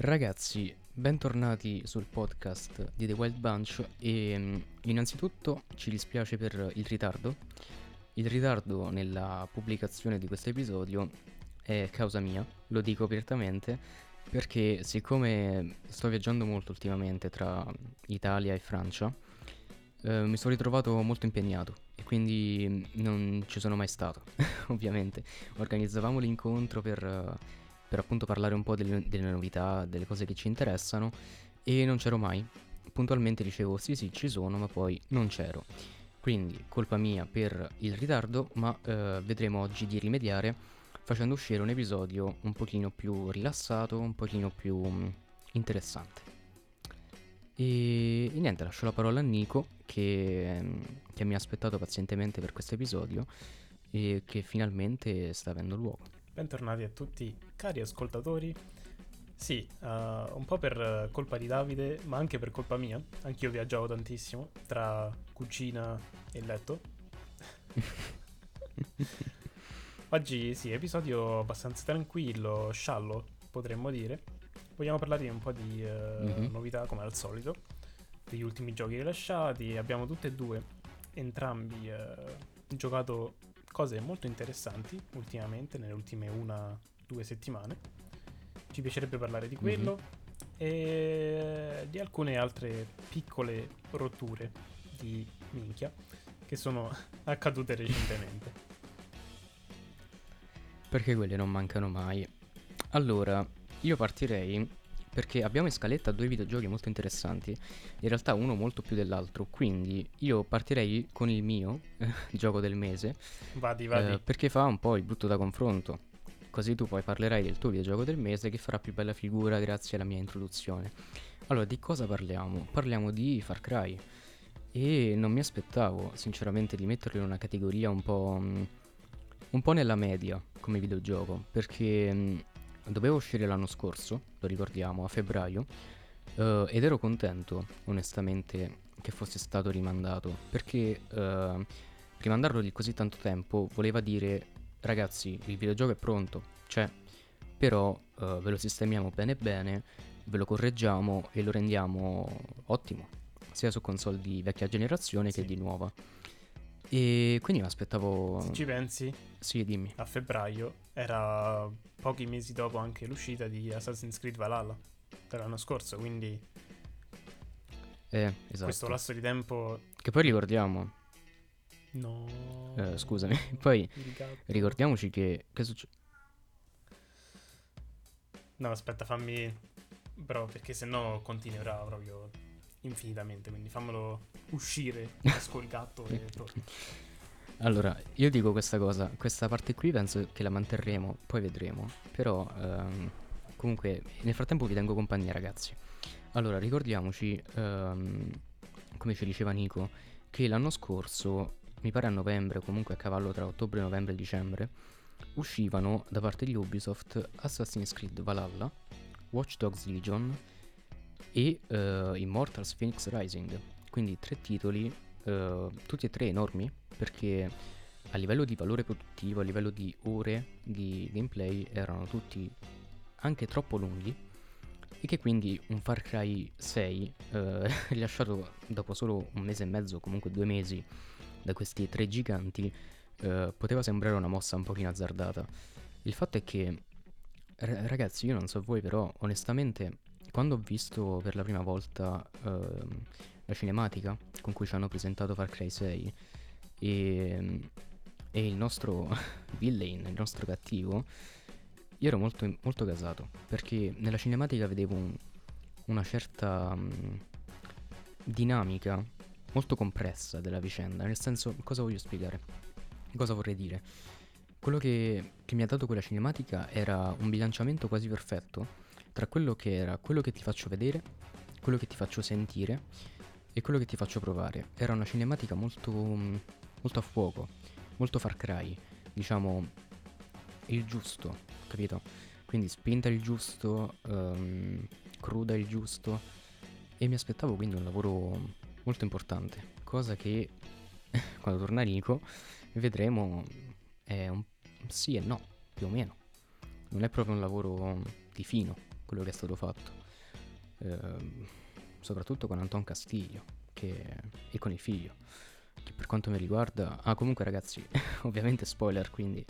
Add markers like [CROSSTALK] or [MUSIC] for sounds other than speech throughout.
Ragazzi, bentornati sul podcast di The Wild Bunch e mm, innanzitutto ci dispiace per il ritardo. Il ritardo nella pubblicazione di questo episodio è causa mia, lo dico apertamente, perché siccome sto viaggiando molto ultimamente tra Italia e Francia, eh, mi sono ritrovato molto impegnato e quindi non ci sono mai stato, [LAUGHS] ovviamente. Organizzavamo l'incontro per, per, appunto parlare un po' delle, delle novità, delle cose che ci interessano e non c'ero mai. Puntualmente dicevo sì sì ci sono ma poi non c'ero. Quindi colpa mia per il ritardo ma eh, vedremo oggi di rimediare facendo uscire un episodio un pochino più rilassato, un pochino più mm, interessante. E, e, niente, lascio la parola a Nico che, che mi ha aspettato pazientemente per questo episodio e che finalmente sta avendo luogo. Bentornati a tutti cari ascoltatori. Sì, uh, un po' per colpa di Davide, ma anche per colpa mia. Anch'io viaggiavo tantissimo tra cucina e letto. [LAUGHS] Oggi sì, episodio abbastanza tranquillo, sciallo, potremmo dire. Vogliamo parlare di un po' di uh, mm-hmm. novità, come al solito, degli ultimi giochi rilasciati. Abbiamo tutte e due, entrambi, uh, giocato cose molto interessanti ultimamente, nelle ultime una, due settimane. Ci piacerebbe parlare di quello mm-hmm. e di alcune altre piccole rotture di minchia che sono [LAUGHS] accadute recentemente perché quelle non mancano mai. Allora, io partirei perché abbiamo in scaletta due videogiochi molto interessanti, in realtà uno molto più dell'altro, quindi io partirei con il mio [LAUGHS] gioco del mese. Vadi, vadi. Eh, perché fa un po' il brutto da confronto. Così tu poi parlerai del tuo videogioco del mese che farà più bella figura grazie alla mia introduzione. Allora, di cosa parliamo? Parliamo di Far Cry. E non mi aspettavo, sinceramente, di metterlo in una categoria un po'. Mh, un po' nella media come videogioco, perché mh, doveva uscire l'anno scorso, lo ricordiamo, a febbraio, uh, ed ero contento, onestamente, che fosse stato rimandato, perché uh, rimandarlo di così tanto tempo voleva dire, ragazzi, il videogioco è pronto, c'è, però uh, ve lo sistemiamo bene bene, ve lo correggiamo e lo rendiamo ottimo, sia su console di vecchia generazione sì. che di nuova. E quindi mi aspettavo. Se ci pensi, sì, dimmi. A febbraio era pochi mesi dopo anche l'uscita di Assassin's Creed Valhalla dell'anno scorso, quindi. Eh, esatto. Questo lasso di tempo. Che poi ricordiamo. No. Eh, scusami. [LAUGHS] poi ricordiamoci che. Che succede? No, aspetta, fammi. Però, perché sennò continuerà proprio infinitamente. Quindi fammelo uscire. Esco il gatto e torno. [LAUGHS] Allora, io dico questa cosa, questa parte qui penso che la manterremo, poi vedremo. Però, ehm, comunque, nel frattempo vi tengo compagnia, ragazzi. Allora, ricordiamoci, ehm, come ci diceva Nico, che l'anno scorso, mi pare a novembre, comunque a cavallo tra ottobre, novembre e dicembre, uscivano da parte di Ubisoft Assassin's Creed Valhalla, Watch Dogs Legion e uh, Immortals Phoenix Rising. Quindi tre titoli, uh, tutti e tre enormi, perché a livello di valore produttivo, a livello di ore di gameplay erano tutti anche troppo lunghi e che quindi un Far Cry 6 eh, [LAUGHS] rilasciato dopo solo un mese e mezzo, comunque due mesi da questi tre giganti, eh, poteva sembrare una mossa un pochino azzardata. Il fatto è che, ragazzi, io non so voi, però onestamente, quando ho visto per la prima volta eh, la cinematica con cui ci hanno presentato Far Cry 6, e, e il nostro [LAUGHS] villain, il nostro cattivo, io ero molto, molto gasato perché nella cinematica vedevo un, una certa um, dinamica molto compressa della vicenda, nel senso cosa voglio spiegare? Cosa vorrei dire? Quello che, che mi ha dato quella cinematica era un bilanciamento quasi perfetto tra quello che era quello che ti faccio vedere, quello che ti faccio sentire e quello che ti faccio provare. Era una cinematica molto molto a fuoco, molto Far Cry, diciamo il giusto, capito? Quindi spinta il giusto, um, cruda il giusto e mi aspettavo quindi un lavoro molto importante, cosa che [LAUGHS] quando torna Nico vedremo è un sì e no, più o meno. Non è proprio un lavoro di fino, quello che è stato fatto. Eh, soprattutto con Anton Castiglio che... e con il figlio. Che per quanto mi riguarda... Ah, comunque ragazzi, [LAUGHS] ovviamente spoiler, quindi...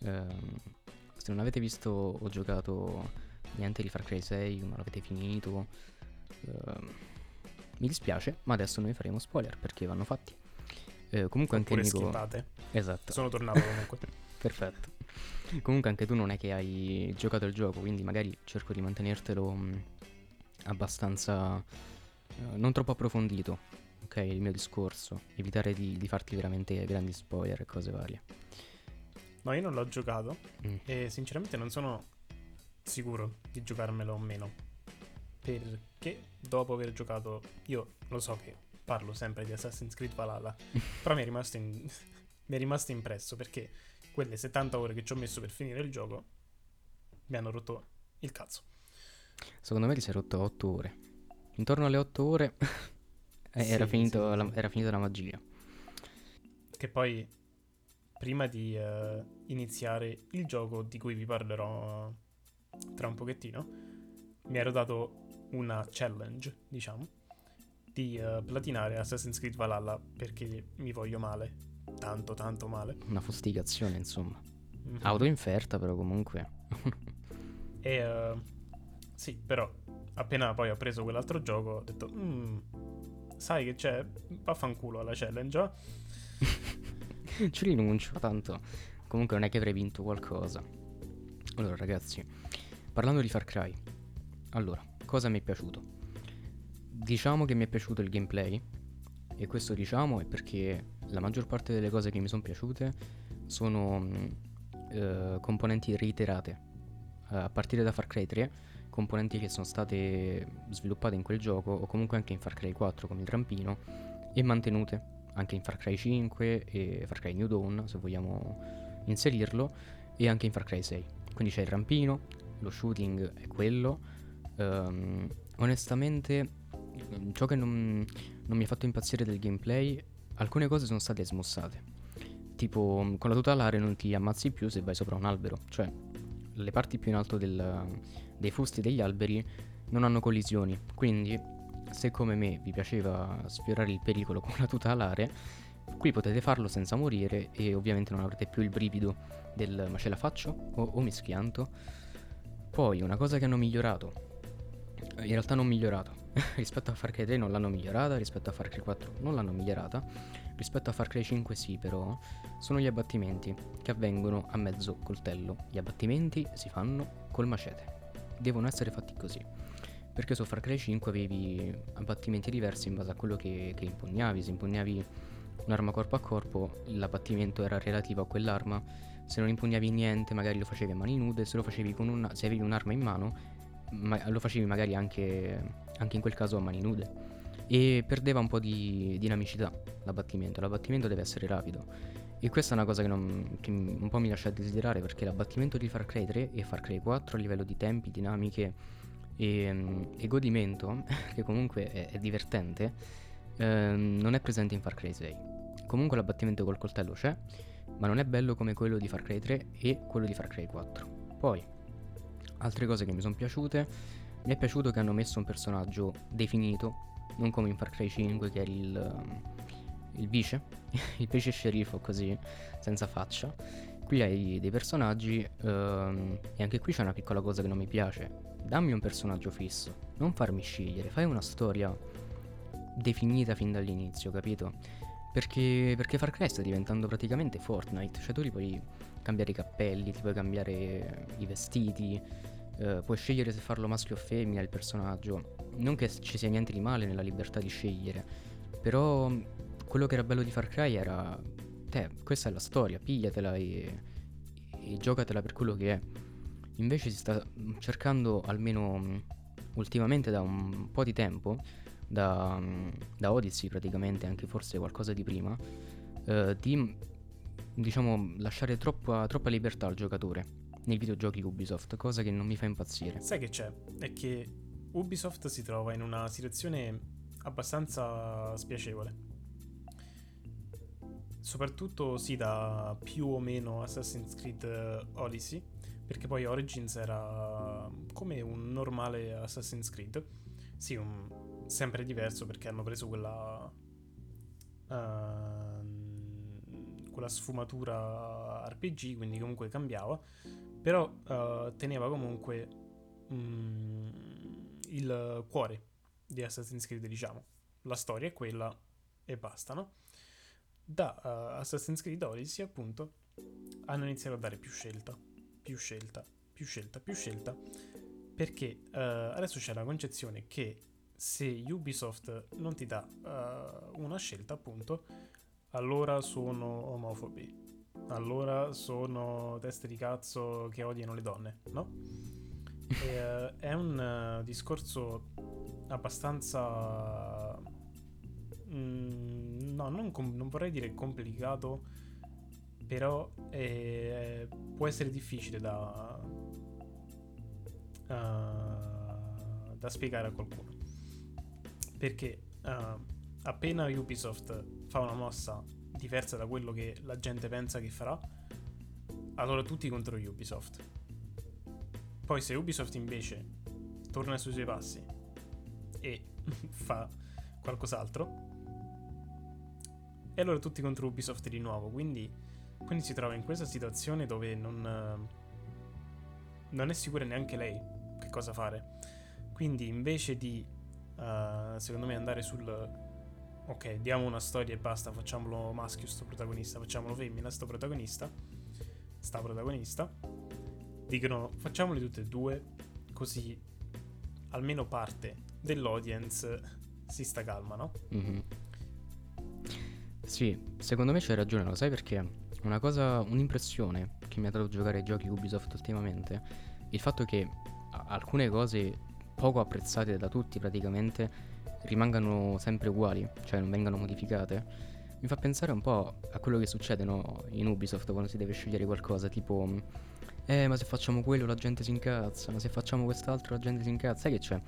Ehm, se non avete visto o giocato niente di Far Cry 6, non l'avete finito, ehm, mi dispiace, ma adesso noi faremo spoiler perché vanno fatti. Eh, comunque anche Nico... Skippate. Esatto. Sono tornato comunque. [LAUGHS] Perfetto. Comunque anche tu non è che hai giocato il gioco, quindi magari cerco di mantenertelo mh, abbastanza... Uh, non troppo approfondito, ok? Il mio discorso. Evitare di, di, farti veramente grandi spoiler e cose varie. No, io non l'ho giocato mm. e sinceramente non sono sicuro di giocarmelo o meno. Perché dopo aver giocato, io lo so che parlo sempre di Assassin's Creed Valhalla, [LAUGHS] però mi è rimasto, in, [LAUGHS] mi è rimasto impresso perché quelle 70 ore che ci ho messo per finire il gioco mi hanno rotto il cazzo. Secondo me ti sei rotto 8 ore. Intorno alle 8 ore [LAUGHS] era, sì, finito sì, la, era finita la magia. Che poi, prima di uh, iniziare il gioco di cui vi parlerò tra un pochettino, mi ero dato una challenge, diciamo, di uh, platinare Assassin's Creed Valhalla perché mi voglio male tanto tanto male. Una fustigazione, insomma. Mm-hmm. Autoinferta, però comunque. [LAUGHS] e uh, sì, però appena poi ho preso quell'altro gioco ho detto, mm, sai che c'è? Vaffanculo alla challenge. Eh? [LAUGHS] Ci rinuncio, tanto comunque non è che avrei vinto qualcosa. Allora, ragazzi, parlando di Far Cry, allora, cosa mi è piaciuto? Diciamo che mi è piaciuto il gameplay, e questo diciamo è perché la maggior parte delle cose che mi sono piaciute sono uh, componenti reiterate. A partire da Far Cry 3, componenti che sono state sviluppate in quel gioco o comunque anche in Far Cry 4 come il rampino e mantenute anche in Far Cry 5 e Far Cry New Dawn se vogliamo inserirlo e anche in Far Cry 6. Quindi c'è il rampino, lo shooting è quello. Um, onestamente ciò che non, non mi ha fatto impazzire del gameplay, alcune cose sono state smussate. Tipo, mm, con la tutelare non ti ammazzi più se vai sopra un albero. Cioè, le parti più in alto del, dei fusti degli alberi non hanno collisioni. Quindi, se come me vi piaceva sfiorare il pericolo con la tutelare, qui potete farlo senza morire e ovviamente non avrete più il brivido del ma ce la faccio o, o mi schianto. Poi, una cosa che hanno migliorato, in realtà non migliorato, [LAUGHS] rispetto a Far Cry 3 non l'hanno migliorata, rispetto a Far Cry 4 non l'hanno migliorata, rispetto a Far Cry 5 sì però, sono gli abbattimenti che avvengono a mezzo coltello. Gli abbattimenti si fanno col macete. Devono essere fatti così. Perché su Far Cry 5 avevi abbattimenti diversi in base a quello che, che impugnavi. Se impugnavi un'arma corpo a corpo, l'abbattimento era relativo a quell'arma. Se non impugnavi niente, magari lo facevi a mani nude. Se una, se avevi un'arma in mano, ma- lo facevi magari anche, anche in quel caso a mani nude. E perdeva un po' di dinamicità l'abbattimento. L'abbattimento deve essere rapido. E questa è una cosa che, non, che un po' mi lascia desiderare perché l'abbattimento di Far Cry 3 e Far Cry 4 a livello di tempi, dinamiche e, e godimento, [LAUGHS] che comunque è, è divertente, ehm, non è presente in Far Cry 6. Comunque l'abbattimento col coltello c'è, ma non è bello come quello di Far Cry 3 e quello di Far Cry 4. Poi, Altre cose che mi sono piaciute, mi è piaciuto che hanno messo un personaggio definito, non come in Far Cry 5 che era il, um, il vice, [LAUGHS] il vice sceriffo così, senza faccia. Qui hai dei personaggi um, e anche qui c'è una piccola cosa che non mi piace. Dammi un personaggio fisso, non farmi scegliere, fai una storia definita fin dall'inizio, capito? Perché, perché Far Cry sta diventando praticamente Fortnite, cioè tu li puoi cambiare i cappelli, ti puoi cambiare i vestiti, eh, puoi scegliere se farlo maschio o femmina il personaggio. Non che ci sia niente di male nella libertà di scegliere, però quello che era bello di Far Cry era, te, questa è la storia, pigliatela e, e giocatela per quello che è. Invece si sta cercando, almeno ultimamente da un po' di tempo, da, da Odyssey praticamente, anche forse qualcosa di prima, eh, di diciamo lasciare troppa, troppa libertà al giocatore nei videogiochi Ubisoft, cosa che non mi fa impazzire. Sai che c'è? È che Ubisoft si trova in una situazione abbastanza spiacevole. soprattutto sì da più o meno Assassin's Creed Odyssey, perché poi Origins era come un normale Assassin's Creed. Sì, un, sempre diverso perché hanno preso quella... Uh, quella sfumatura RPG, quindi comunque cambiava, però uh, teneva comunque um, il cuore di Assassin's Creed, diciamo. La storia è quella e basta, no? Da uh, Assassin's Creed Odyssey, appunto, hanno iniziato a dare più scelta, più scelta, più scelta, più scelta, perché uh, adesso c'è la concezione che se Ubisoft non ti dà una scelta, appunto, allora sono omofobi. Allora sono teste di cazzo che odiano le donne, no? E, uh, è un uh, discorso abbastanza... Mm, no, non, com- non, vorrei dire complicato, però è, può essere difficile da, uh, da spiegare a qualcuno. Perché appena Ubisoft fa una mossa diversa da quello che la gente pensa che farà, allora tutti contro Ubisoft. Poi se Ubisoft invece torna sui suoi passi e [LAUGHS] fa qualcos'altro, e allora tutti contro Ubisoft di nuovo. Quindi, quindi si trova in questa situazione dove non, non è sicura neanche lei che cosa fare. Quindi invece di, uh, secondo me, andare sul ok, diamo una storia e basta, facciamolo maschio sto protagonista, facciamolo femmina sto protagonista, sta protagonista, dicono facciamoli tutte e due, così almeno parte dell'audience si sta calma, no? Mm-hmm. Sì, secondo me c'hai ragione, lo sai perché? Una cosa, un'impressione che mi ha dato giocare ai giochi Ubisoft ultimamente, il fatto che alcune cose poco apprezzate da tutti praticamente rimangano sempre uguali, cioè non vengano modificate, mi fa pensare un po' a quello che succede no, in Ubisoft quando si deve scegliere qualcosa, tipo eh ma se facciamo quello la gente si incazza, ma se facciamo quest'altro la gente si incazza, sai che c'è?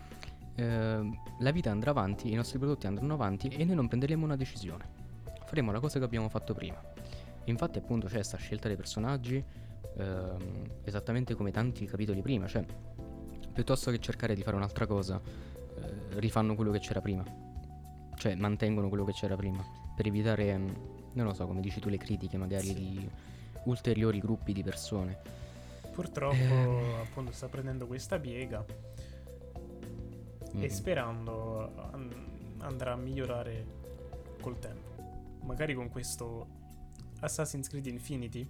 Eh, la vita andrà avanti, i nostri prodotti andranno avanti e noi non prenderemo una decisione. Faremo la cosa che abbiamo fatto prima. Infatti appunto c'è questa scelta dei personaggi, ehm, esattamente come tanti capitoli prima, cioè piuttosto che cercare di fare un'altra cosa, eh, rifanno quello che c'era prima. Cioè mantengono quello che c'era prima. Per evitare, mm, non lo so, come dici tu, le critiche magari sì. di ulteriori gruppi di persone. Purtroppo eh. appunto sta prendendo questa piega mm. e sperando an- andrà a migliorare col tempo. Magari con questo Assassin's Creed Infinity,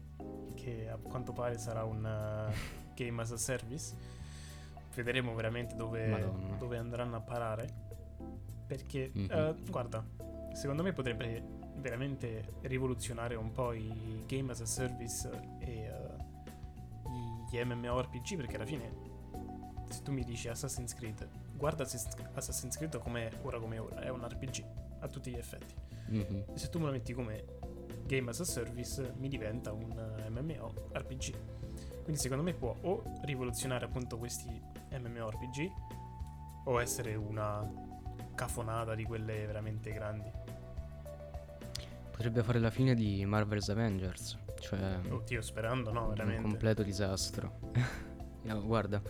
che a quanto pare sarà un uh, [LAUGHS] game as a service vedremo veramente dove, dove andranno a parare. Perché, mm-hmm. uh, guarda, secondo me potrebbe veramente rivoluzionare un po' i game as a service e uh, gli MMORPG. Perché alla fine, se tu mi dici Assassin's Creed, guarda Assassin's Creed come ora come ora, è un RPG a tutti gli effetti. Mm-hmm. Se tu me lo metti come game as a service, mi diventa un MMORPG. Quindi secondo me può o rivoluzionare appunto questi MMORPG o essere una cafonata di quelle veramente grandi. Potrebbe fare la fine di Marvel's Avengers, cioè... Oddio, sperando no, veramente. Un completo disastro. [LAUGHS] no, guarda,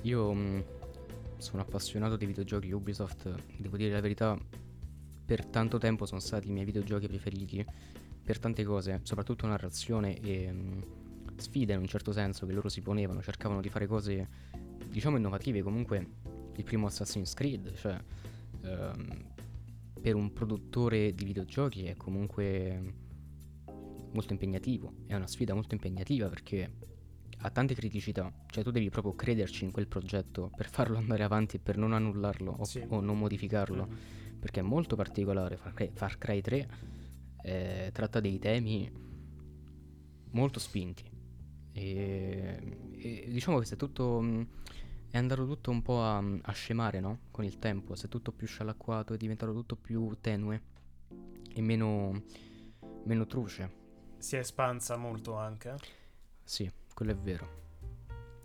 io mh, mm, sono appassionato di videogiochi Ubisoft, devo dire la verità, per tanto tempo sono stati i miei videogiochi preferiti, per tante cose, soprattutto narrazione e... Mh, sfide in un certo senso che loro si ponevano, cercavano di fare cose diciamo innovative, comunque il primo Assassin's Creed, cioè ehm, per un produttore di videogiochi è comunque molto impegnativo, è una sfida molto impegnativa perché ha tante criticità, cioè tu devi proprio crederci in quel progetto per farlo andare avanti e per non annullarlo o, sì. o non modificarlo, mm-hmm. perché è molto particolare, Far Cry, Far Cry 3 eh, tratta dei temi molto spinti e, e diciamo che se tutto è andato tutto un po' a, a, scemare, no? Con il tempo, si è tutto più scialacquato, è diventato tutto più tenue e meno, meno truce. Si è espansa molto anche. Sì, quello è vero.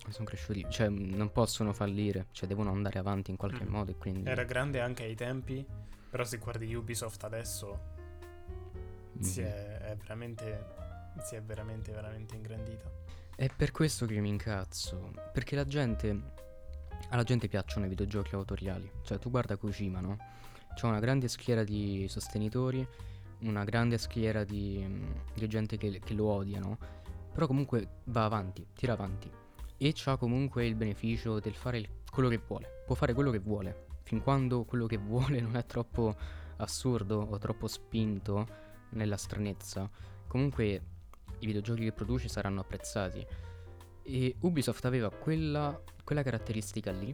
Sono cresciuti, cioè non possono fallire, cioè devono andare avanti in qualche mm. modo e quindi... Era grande anche ai tempi, però se guardi Ubisoft adesso... si, è, è veramente, si è veramente, veramente ingrandita. È per questo che mi incazzo. Perché la gente. Alla gente piacciono i videogiochi autoriali. Cioè, tu guarda Kojima, no? C'è una grande schiera di sostenitori, una grande schiera di, di gente che, che, lo odiano. Però comunque va avanti, tira avanti. E ha comunque il beneficio del fare il, quello che vuole. Può fare quello che vuole. Fin quando quello che vuole non è troppo assurdo o troppo spinto nella stranezza. Comunque i videogiochi che produce saranno apprezzati. E Ubisoft aveva quella, quella caratteristica lì,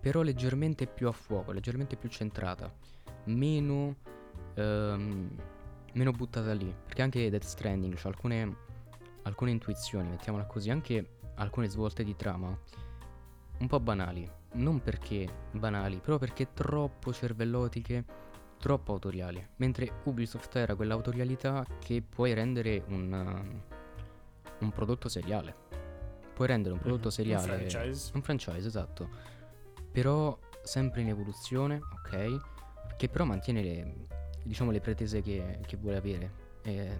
però leggermente più a fuoco, leggermente più centrata, meno, ehm, meno buttata lì. Perché anche Death Stranding ha alcune, alcune intuizioni, mettiamola così, anche alcune svolte di trama un po' banali. Non perché banali, però perché troppo cervellotiche troppo autoriali, mentre Ubisoft era quell'autorialità che puoi rendere un, uh, un prodotto seriale. Puoi rendere un mhm. prodotto seriale. Un franchise. Un franchise, esatto. Però sempre in evoluzione, ok? Che però mantiene le, diciamo, le pretese che, che vuole avere. E,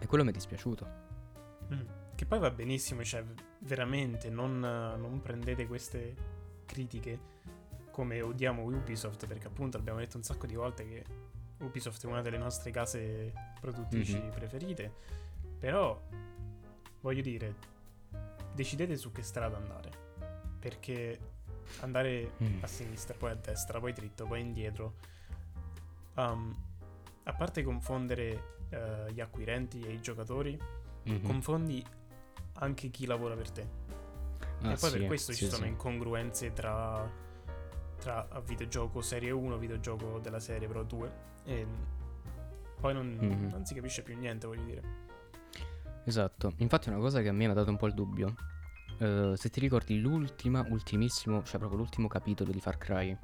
e, quello mi è dispiaciuto. Mm. Che poi va benissimo, cioè veramente non, non prendete queste critiche come odiamo Ubisoft, perché appunto abbiamo detto un sacco di volte che Ubisoft è una delle nostre case produttrici mm-hmm. preferite, però voglio dire, decidete su che strada andare, perché andare mm. a sinistra, poi a destra, poi dritto, poi indietro, um, a parte confondere uh, gli acquirenti e i giocatori, mm-hmm. confondi anche chi lavora per te. Ah, e poi sì, per questo sì, ci sono sì. incongruenze tra tra videogioco serie 1 videogioco della serie Pro 2 e poi non, mm-hmm. non, si capisce più niente voglio dire. Esatto. Infatti una cosa che a me mi ha dato un po' il dubbio uh, se ti ricordi l'ultima ultimissimo cioè proprio l'ultimo capitolo di Far Cry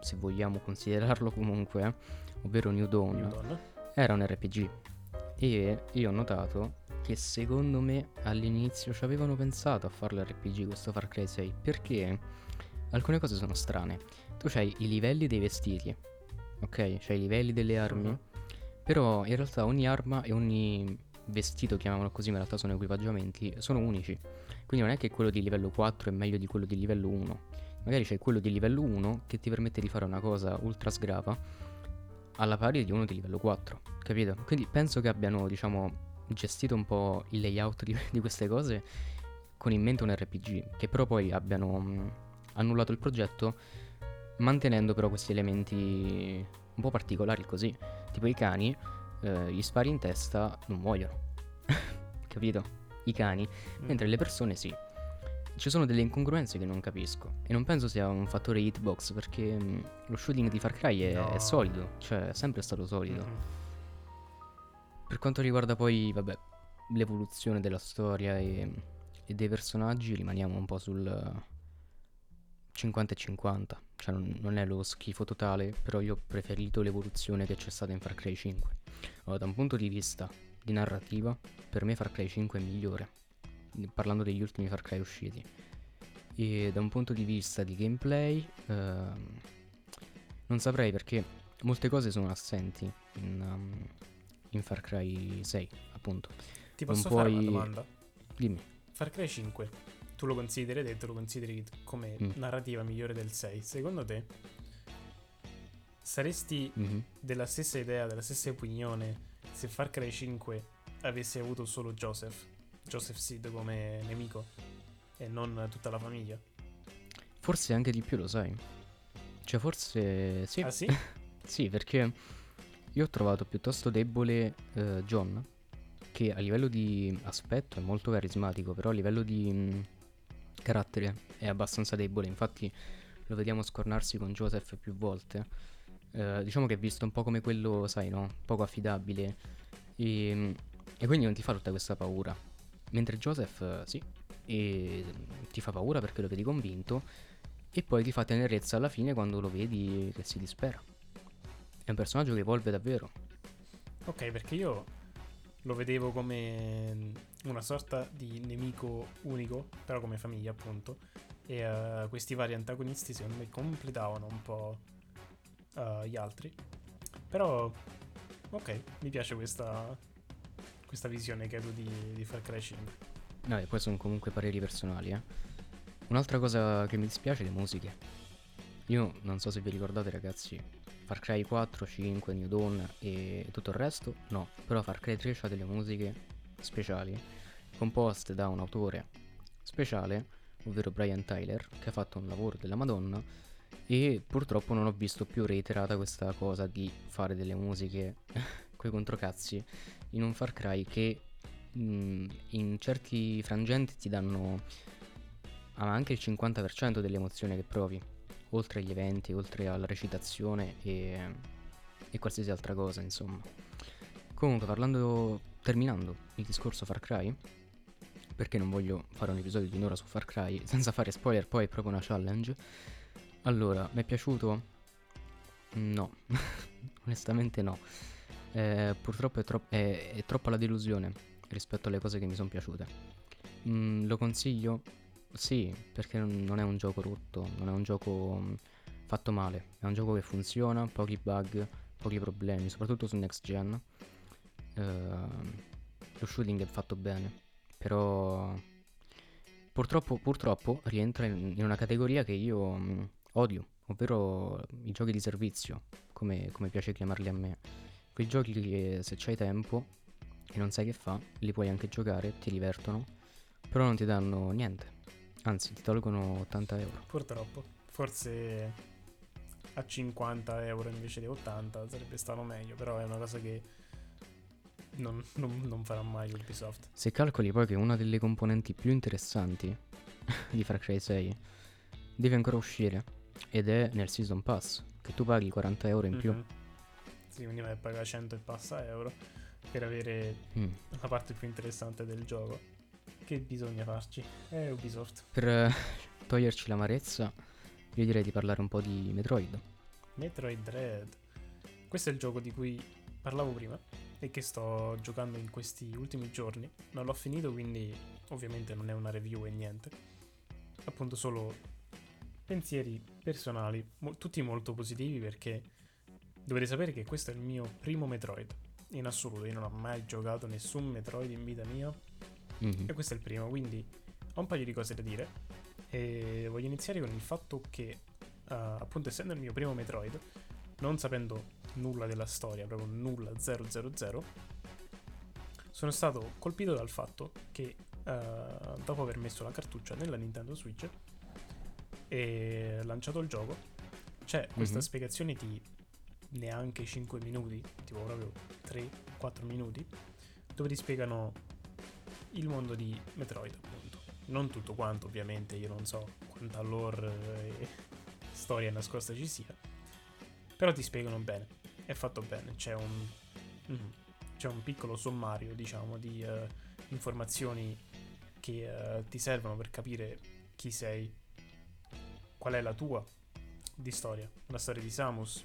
se vogliamo considerarlo [LAUGHS] comunque ovvero New Dawn, New Dawn. era un RPG e io ho notato che secondo me all'inizio ci avevano pensato a farlo RPG questo Far Cry 6 perché alcune cose sono strane. Tu hai i livelli dei vestiti, ok? C'hai i livelli delle armi, uh-huh. però in realtà ogni arma e ogni vestito, chiamiamolo così, ma in realtà sono equipaggiamenti, sono unici. Quindi non è che quello di livello 4 è meglio di quello di livello 1. Magari c'è quello di livello 1 che ti permette di fare una cosa ultra sgrava alla pari di uno di livello 4, capito? Quindi penso che abbiano, diciamo, gestito un po' il layout di, [LAUGHS] di queste cose con in mente un RPG, che però poi abbiano annullato il progetto mantenendo però questi elementi un po' particolari così. Tipo i cani, eh, gli spari in testa non muoiono. [LAUGHS] Capito? I cani. Mm. Mentre le persone sì. Ci sono delle incongruenze che non capisco. E non penso sia un fattore hitbox perché mh, mm, lo shooting di Far Cry è, no. è, solido. Cioè è sempre stato solido. Mm. Per quanto riguarda poi, vabbè, l'evoluzione della storia e, e dei personaggi, rimaniamo un po' sul 50 e 50, cioè non, non, è lo schifo totale, però io ho preferito l'evoluzione che c'è stata in Far Cry 5. Allora, da un punto di vista di narrativa, per me Far Cry 5 è migliore, parlando degli ultimi Far Cry usciti. E da un punto di vista di gameplay, ehm, non saprei perché molte cose sono assenti in, um, in Far Cry 6, appunto. Ti posso non fare puoi... una domanda? Dimmi. Far Cry 5 tu lo consideri, detto, lo consideri come mm. narrativa migliore del 6, secondo te saresti mm-hmm. della stessa idea, della stessa opinione se Far Cry 5 avesse avuto solo Joseph, Joseph Seed come nemico e non tutta la famiglia? Forse anche di più, lo sai. Cioè, forse sì. Ah, sì? [LAUGHS] sì, perché io ho trovato piuttosto debole uh, John, che a livello di aspetto è molto carismatico, però a livello di mm, carattere è abbastanza debole, infatti lo vediamo scornarsi con Joseph più volte. Eh, diciamo che è visto un po' come quello, sai, no? Poco affidabile. E, e quindi non ti fa tutta questa paura. Mentre Joseph, sì, e ti fa paura perché lo vedi convinto. E poi ti fa tenerezza alla fine quando lo vedi che si dispera. È un personaggio che evolve davvero. Ok, perché io lo vedevo come una sorta di nemico unico, però come famiglia appunto, e uh, questi vari antagonisti secondo me completavano un po' uh, gli altri. Però ok, mi piace questa, questa visione che hai di, di Far Cry 5. Vabbè, poi sono comunque pareri personali, eh. Un'altra cosa che mi dispiace è le musiche. Io non so se vi ricordate ragazzi, Far Cry 4, 5, New Dawn e tutto il resto, no. Però Far Cry 3 ha delle musiche speciali, composte da un autore speciale, ovvero Brian Tyler, che ha fatto un lavoro della Madonna e purtroppo non ho visto più reiterata questa cosa di fare delle musiche [LAUGHS] coi controcazzi in un Far Cry che mh, mm, in certi frangenti ti danno anche il 50% dell'emozione che provi, oltre agli eventi, oltre alla recitazione e, e qualsiasi altra cosa, insomma. Comunque, parlando, terminando il discorso Far Cry, perché non voglio fare un episodio di un'ora su Far Cry [LAUGHS] senza fare spoiler, poi è proprio una challenge. Allora, mi è piaciuto? No, [LAUGHS] onestamente no. Eh, purtroppo è, tro- è, è, troppa la delusione rispetto alle cose che mi sono piaciute. Mm, lo consiglio? Sì, perché non è un gioco rotto, non è un gioco mm, fatto male, è un gioco che funziona, pochi bug, pochi problemi, soprattutto su next gen. Uh, lo shooting è fatto bene, però purtroppo, purtroppo rientra in, in, una categoria che io mh, mm, odio, ovvero i giochi di servizio, come, come piace chiamarli a me. Quei giochi che se c'hai tempo e non sai che fa, li puoi anche giocare, ti divertono, però non ti danno niente. Anzi, ti tolgono 80 euro. Purtroppo. Forse a 50 euro invece di 80 sarebbe stato meglio, però è una cosa che non, non, non farà mai Ubisoft. Se calcoli poi che una delle componenti più interessanti [LAUGHS] di Far Cry 6 deve ancora uscire ed è nel Season Pass, che tu paghi 40 euro in mm-hmm. più. Sì, quindi vai a pagare 100 e passa euro per avere mm. la parte più interessante del gioco. Che bisogna farci? È Ubisoft. Per uh, toglierci l'amarezza, io direi di parlare un po' di Metroid. Metroid Dread. Questo è il gioco di cui parlavo prima e che sto giocando in questi ultimi giorni. Non l'ho finito, quindi ovviamente non è una review e niente. Appunto solo pensieri personali, mo- tutti molto positivi perché dovete sapere che questo è il mio primo Metroid in assoluto. Io non ho mai giocato nessun Metroid in vita mia Mm-hmm. E questo è il primo, quindi ho un paio di cose da dire. E voglio iniziare con il fatto che, uh, appunto, essendo il mio primo Metroid, non sapendo nulla della storia, proprio nulla, 000, sono stato colpito dal fatto che, uh, dopo aver messo la cartuccia nella Nintendo Switch e lanciato il gioco, c'è questa mm-hmm. spiegazione di neanche 5 minuti, tipo proprio 3-4 minuti, dove ti spiegano il mondo di Metroid, appunto. Non tutto quanto, ovviamente, io non so quanta lore e storia nascosta ci sia. Però ti spiegano bene, è fatto bene, c'è un, mm, c'è un piccolo sommario, diciamo, di uh, informazioni che uh, ti servono per capire chi sei, qual è la tua di storia, la storia di Samus,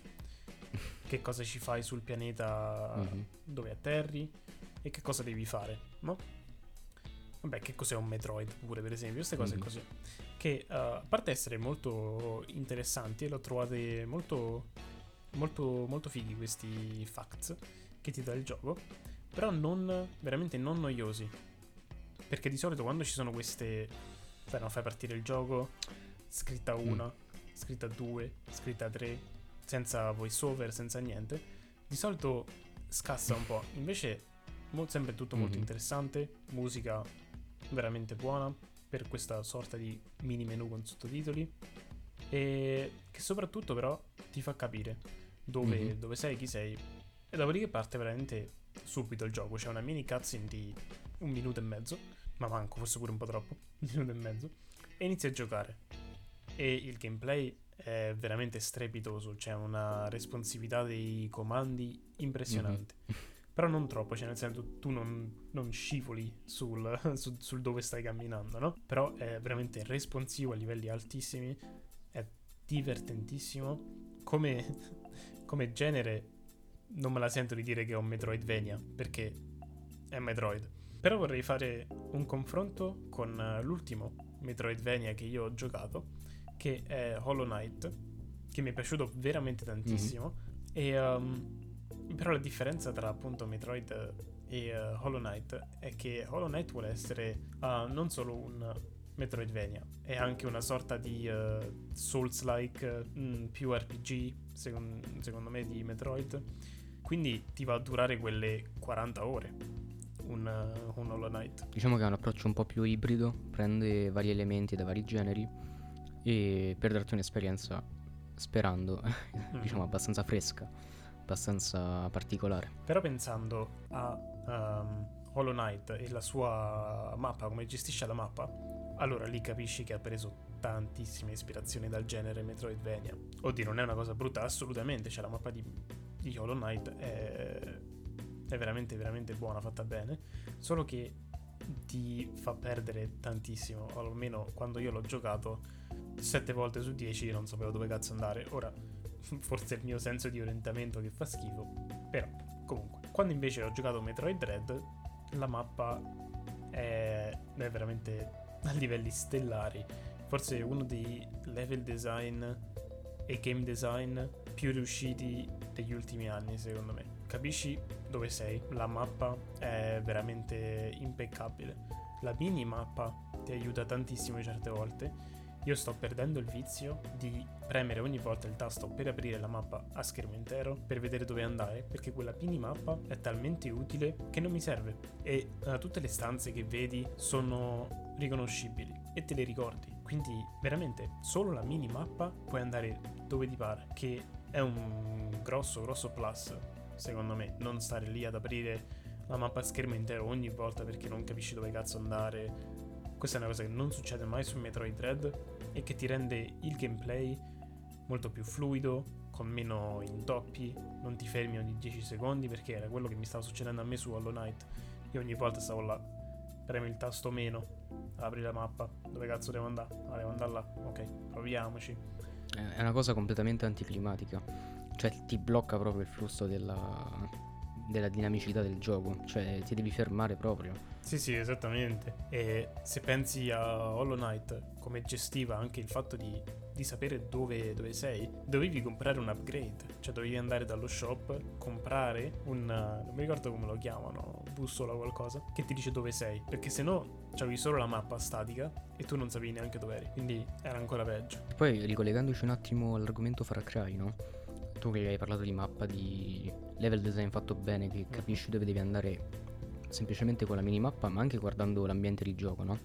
[LAUGHS] che cosa ci fai sul pianeta mm-hmm. dove atterri e che cosa devi fare, no? Vabbè, che cos'è un Metroid pure, per esempio, queste cose mm. così. Che uh, a parte essere molto interessanti, e l'ho trovate molto, molto, molto fighi questi facts che ti dà il gioco, però non, veramente non noiosi. Perché di solito quando ci sono queste... Beh, no, fai partire il gioco, scritta 1, mm. scritta 2, scritta 3, senza voice over, senza niente, di solito scassa un po'. Invece, sempre tutto molto mm-hmm. interessante, musica veramente buona per questa sorta di mini menu con sottotitoli e che soprattutto però ti fa capire dove, mm-hmm. dove sei, chi sei e dopodiché parte veramente subito il gioco, c'è una mini cutscene di un minuto e mezzo, ma manco, forse pure un po' troppo, [LAUGHS] un minuto e mezzo, e inizi a giocare. E il gameplay è veramente strepitoso, c'è una responsività dei comandi impressionante. Mm-hmm. [LAUGHS] Però non troppo, cioè nel senso tu non, non scivoli sul, [LAUGHS] sul, sul, dove stai camminando, no? Però è veramente responsivo a livelli altissimi, è divertentissimo. Come, [LAUGHS] come genere non me la sento di dire che è un Metroidvania, perché è Metroid. Però vorrei fare un confronto con l'ultimo Metroidvania che io ho giocato, che è Hollow Knight, che mi è piaciuto veramente tantissimo. Mm-hmm. E um, però la differenza tra appunto Metroid e uh, Hollow Knight è che Hollow Knight vuole essere uh, non solo un Metroidvania, è anche una sorta di uh, Souls-like mh, mm, più RPG, secondo, secondo me, di Metroid. Quindi ti va a durare quelle 40 ore un, un Hollow Knight. Diciamo che è un approccio un po' più ibrido, prende vari elementi da vari generi e per darti un'esperienza, sperando, [LAUGHS] mm. diciamo abbastanza fresca, abbastanza particolare. Però pensando a um, Hollow Knight e la sua mappa, come gestisce la mappa, allora lì capisci che ha preso tantissime ispirazioni dal genere Metroidvania. Oddio, non è una cosa brutta, assolutamente, cioè la mappa di, di Hollow Knight è è veramente veramente buona, fatta bene, solo che ti fa perdere tantissimo, almeno quando io l'ho giocato 7 volte su 10 non sapevo dove cazzo andare. Ora, forse è il mio senso di orientamento che fa schifo, però comunque, quando invece ho giocato Metroid Dread, la mappa è, è veramente a livelli stellari. Forse uno dei level design e game design più riusciti degli ultimi anni, secondo me capisci dove sei, la mappa è veramente impeccabile. La minimappa ti aiuta tantissimo certe volte. Io sto perdendo il vizio di premere ogni volta il tasto per aprire la mappa a schermo intero per vedere dove andare, perché quella minimappa è talmente utile che non mi serve. E uh, tutte le stanze che vedi sono riconoscibili e te le ricordi. Quindi veramente solo la minimappa puoi andare dove ti pare, che è un grosso grosso plus secondo me, non stare lì ad aprire la mappa a schermo intero ogni volta perché non capisci dove cazzo andare. Questa è una cosa che non succede mai su Metroid Dread e che ti rende il gameplay molto più fluido, con meno intoppi, non ti fermi ogni 10 secondi perché era quello che mi stava succedendo a me su Hollow Knight. Io ogni volta stavo là, premo il tasto meno, apri la mappa, dove cazzo devo andare? Ah, devo andare là, ok, proviamoci. È una cosa completamente anticlimatica. Cioè ti blocca proprio il flusso della, della dinamicità del gioco, cioè ti devi fermare proprio. Sì, sì, esattamente. E se pensi a Hollow Knight, come gestiva anche il fatto di, di sapere dove, dove, sei, dovevi comprare un upgrade, cioè dovevi andare dallo shop, comprare un, non mi ricordo come lo chiamano, bussola o qualcosa, che ti dice dove sei, perché se no avevi solo la mappa statica e tu non sapevi neanche dove eri, quindi era ancora peggio. Poi ricollegandoci un attimo all'argomento Far Cry, no? Tu che hai parlato di mappa, di level design fatto bene, che capisci dove devi andare semplicemente con la minimappa, ma anche guardando l'ambiente di gioco, no?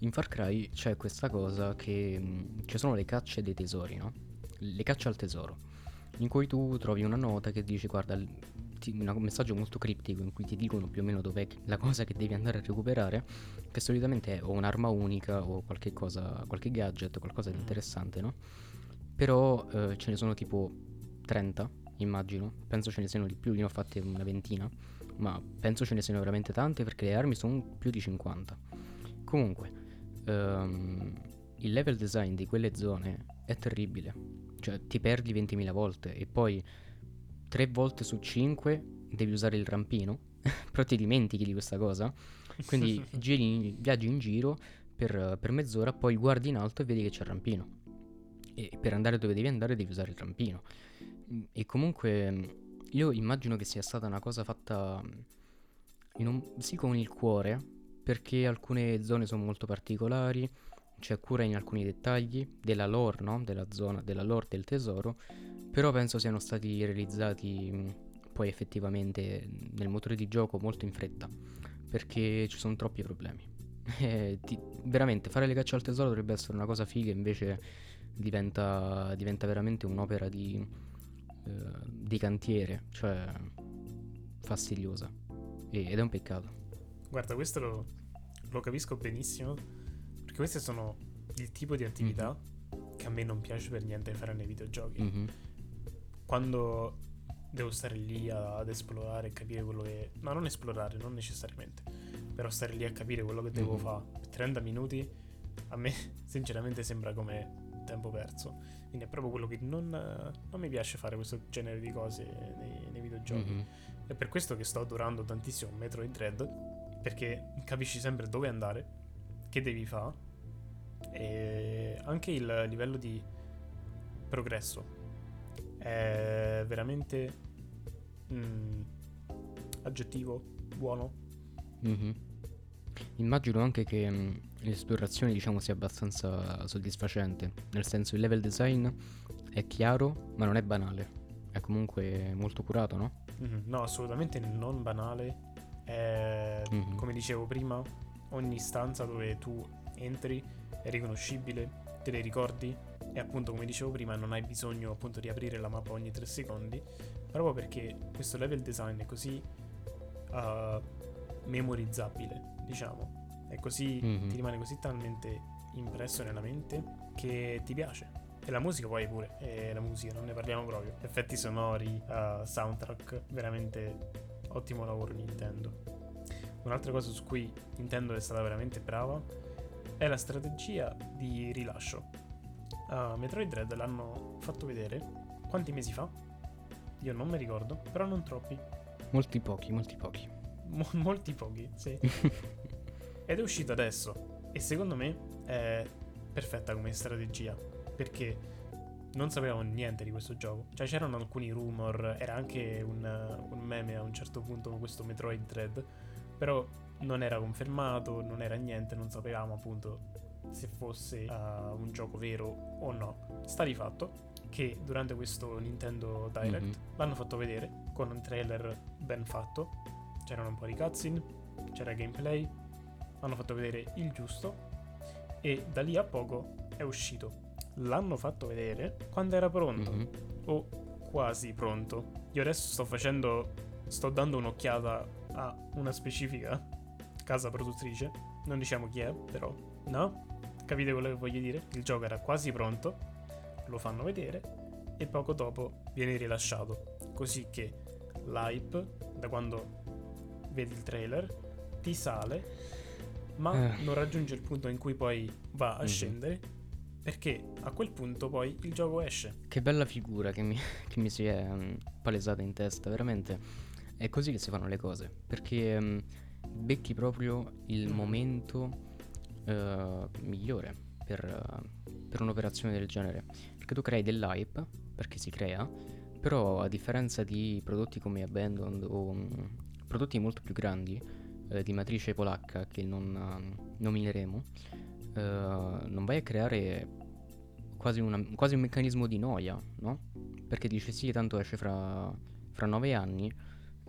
In Far Cry c'è questa cosa che mh, ci sono le cacce dei tesori, no? Le cacce al tesoro, in cui tu trovi una nota che dice guarda, ti, un messaggio molto criptico in cui ti dicono più o meno dov'è la cosa che devi andare a recuperare, che solitamente è o un'arma unica o qualche cosa, qualche gadget, qualcosa di interessante, no? Però eh, ce ne sono tipo 30, immagino. Penso ce ne siano di più, io ne ho fatte una ventina. Ma penso ce ne siano veramente tante perché le armi sono più di 50. Comunque, um, il level design di quelle zone è terribile. Cioè, ti perdi 20.000 volte e poi 3 volte su 5 devi usare il rampino. [LAUGHS] però ti dimentichi di questa cosa. Quindi [LAUGHS] giri, viaggi in giro per, per mezz'ora, poi guardi in alto e vedi che c'è il rampino. E per andare dove devi andare devi usare il rampino. E comunque io immagino che sia stata una cosa fatta un, sì con il cuore, perché alcune zone sono molto particolari, c'è cura in alcuni dettagli della lore, no? Della zona, della lore del tesoro, però penso siano stati realizzati poi effettivamente nel motore di gioco molto in fretta, perché ci sono troppi problemi. [LAUGHS] Eh, ti, veramente fare le cacce al tesoro dovrebbe essere una cosa figa, invece diventa, diventa veramente un'opera di di cantiere, cioè fastidiosa. ed è un peccato. Guarda, questo lo, lo, capisco benissimo, perché queste sono il tipo di attività mm-hmm. che a me non piace per niente fare nei videogiochi. Mm-hmm. Quando devo stare lì ad esplorare e capire quello che... No, non esplorare, non necessariamente, però stare lì a capire quello che devo mm-hmm. fare per 30 minuti, a me [LAUGHS] sinceramente sembra come tempo perso. Quindi è proprio quello che non, non mi piace fare questo genere di cose nei, nei videogiochi. Mm-hmm. È per questo che sto adorando tantissimo Metroid Dread, perché capisci sempre dove andare, che devi fare, e anche il livello di progresso è veramente mm, aggettivo buono. Mm-hmm. Immagino anche che mm, l'esplorazione diciamo sia abbastanza soddisfacente, nel senso il level design è chiaro ma non è banale, è comunque molto curato, no? Mm-hmm. No, assolutamente non banale. È, mm-hmm. come dicevo prima, ogni stanza dove tu entri è riconoscibile, te le ricordi e appunto come dicevo prima non hai bisogno appunto di aprire la mappa ogni 3 secondi proprio perché questo level design è così uh, memorizzabile diciamo è così mm-hmm. ti rimane così talmente impresso nella mente che ti piace e la musica poi pure e la musica non ne parliamo proprio effetti sonori uh, soundtrack veramente ottimo lavoro Nintendo un'altra cosa su cui Nintendo è stata veramente brava è la strategia di rilascio. Uh, Metroid Dread l'hanno fatto vedere quanti mesi fa? Io non mi ricordo, però non troppi. Molti pochi, molti pochi. Mo- molti pochi, sì. [LAUGHS] Ed è uscito adesso e secondo me è perfetta come strategia perché non sapevamo niente di questo gioco. Cioè c'erano alcuni rumor, era anche un, un meme a un certo punto con questo Metroid Dread, però non era confermato, non era niente, non sapevamo appunto se fosse uh, un gioco vero o no. Sta di fatto che durante questo Nintendo Direct mm-hmm. l'hanno fatto vedere con un trailer ben fatto, c'erano un po' di cutscene, c'era gameplay, hanno fatto vedere il giusto e da lì a poco è uscito. L'hanno fatto vedere quando era pronto mm-hmm. o quasi pronto. Io adesso sto facendo, sto dando un'occhiata a una specifica casa produttrice, non diciamo chi è, però no, capite quello che voglio dire? Il gioco era quasi pronto, lo fanno vedere e poco dopo viene rilasciato, così che l'hype da quando vedi il trailer ti sale, ma eh. non raggiunge il punto in cui poi va a mm-hmm. scendere perché a quel punto poi il gioco esce. Che bella figura che mi, [LAUGHS] che mi si è um, palesata in testa, veramente. È così che si fanno le cose. Perché um, becchi proprio il momento uh, migliore per, uh, per, un'operazione del genere. Perché tu crei dell'hype, perché si crea, però a differenza di prodotti come Abandoned o um, prodotti molto più grandi, uh, di matrice polacca che non nomineremo, non vai a creare quasi, una, quasi, un meccanismo di noia, no? Perché dici sì, tanto esce fra, fra nove anni,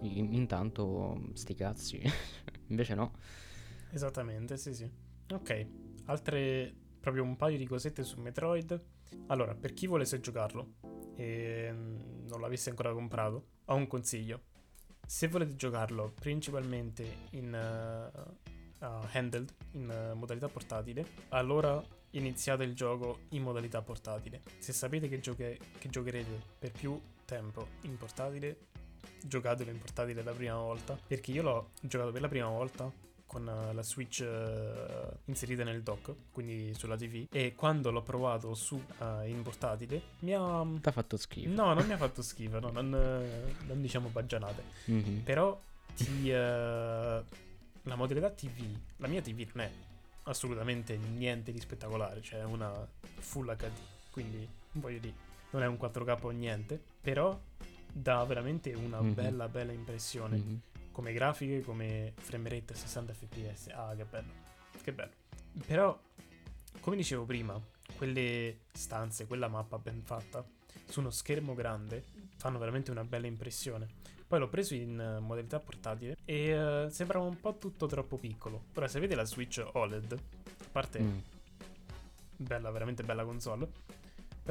in, intanto sti cazzi. [LAUGHS] Invece no. Esattamente, sì, sì. Ok, altre proprio un paio di cosette su Metroid. Allora, per chi volesse giocarlo e non l'avesse ancora comprato, ho un consiglio. Se volete giocarlo principalmente in uh, uh, handheld, in uh, modalità portatile, allora iniziate il gioco in modalità portatile. Se sapete che, gioche- che giocherete per più tempo in portatile, giocatelo in portatile la prima volta. Perché io l'ho giocato per la prima volta con uh, la Switch uh, inserita nel dock, quindi sulla TV. E quando l'ho provato su uh, in portatile, mi ha. Ti ha fatto schifo. No, non mi ha fatto schifo, no, non, non diciamo baggianate. Mm-hmm. Però ti. la modalità TV, la mia TV non è assolutamente niente di spettacolare, cioè è una full HD, quindi voglio dire, non è un 4K o niente, però dà veramente una mm-hmm. bella bella impressione mm-hmm. Come grafiche come frame rate 60 fps ah che bello che bello. Però come dicevo prima quelle stanze quella mappa ben fatta su uno schermo grande fanno veramente una bella impressione. Poi l'ho preso in modalità portatile e uh, sembrava un po' tutto troppo piccolo. Ora se vede la Switch OLED a parte mm. bella veramente bella console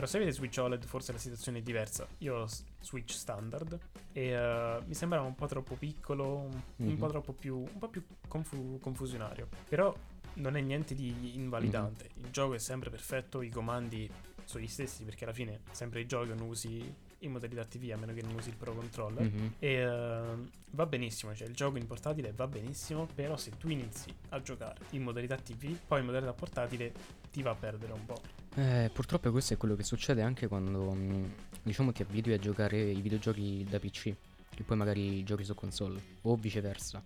però se avete Switch OLED forse la situazione è diversa. Io ho Switch standard e uh, mi sembrava un po' troppo piccolo, un, mm-hmm. un po' mhm. troppo più, un po' più confu- confusionario. Però non è niente di invalidante. Mm-hmm. Il gioco è sempre perfetto, i comandi sono gli stessi perché alla fine sempre i giochi non usi in modalità TV a meno che non usi il Pro Controller mm-hmm. e uh, va benissimo, cioè il gioco in portatile va benissimo, però se tu inizi a giocare in modalità TV, poi in modalità portatile ti va a perdere un po'. Eh, purtroppo questo è quello che succede anche quando mm, diciamo ti abitui a giocare i videogiochi da PC e poi magari giochi su console o viceversa.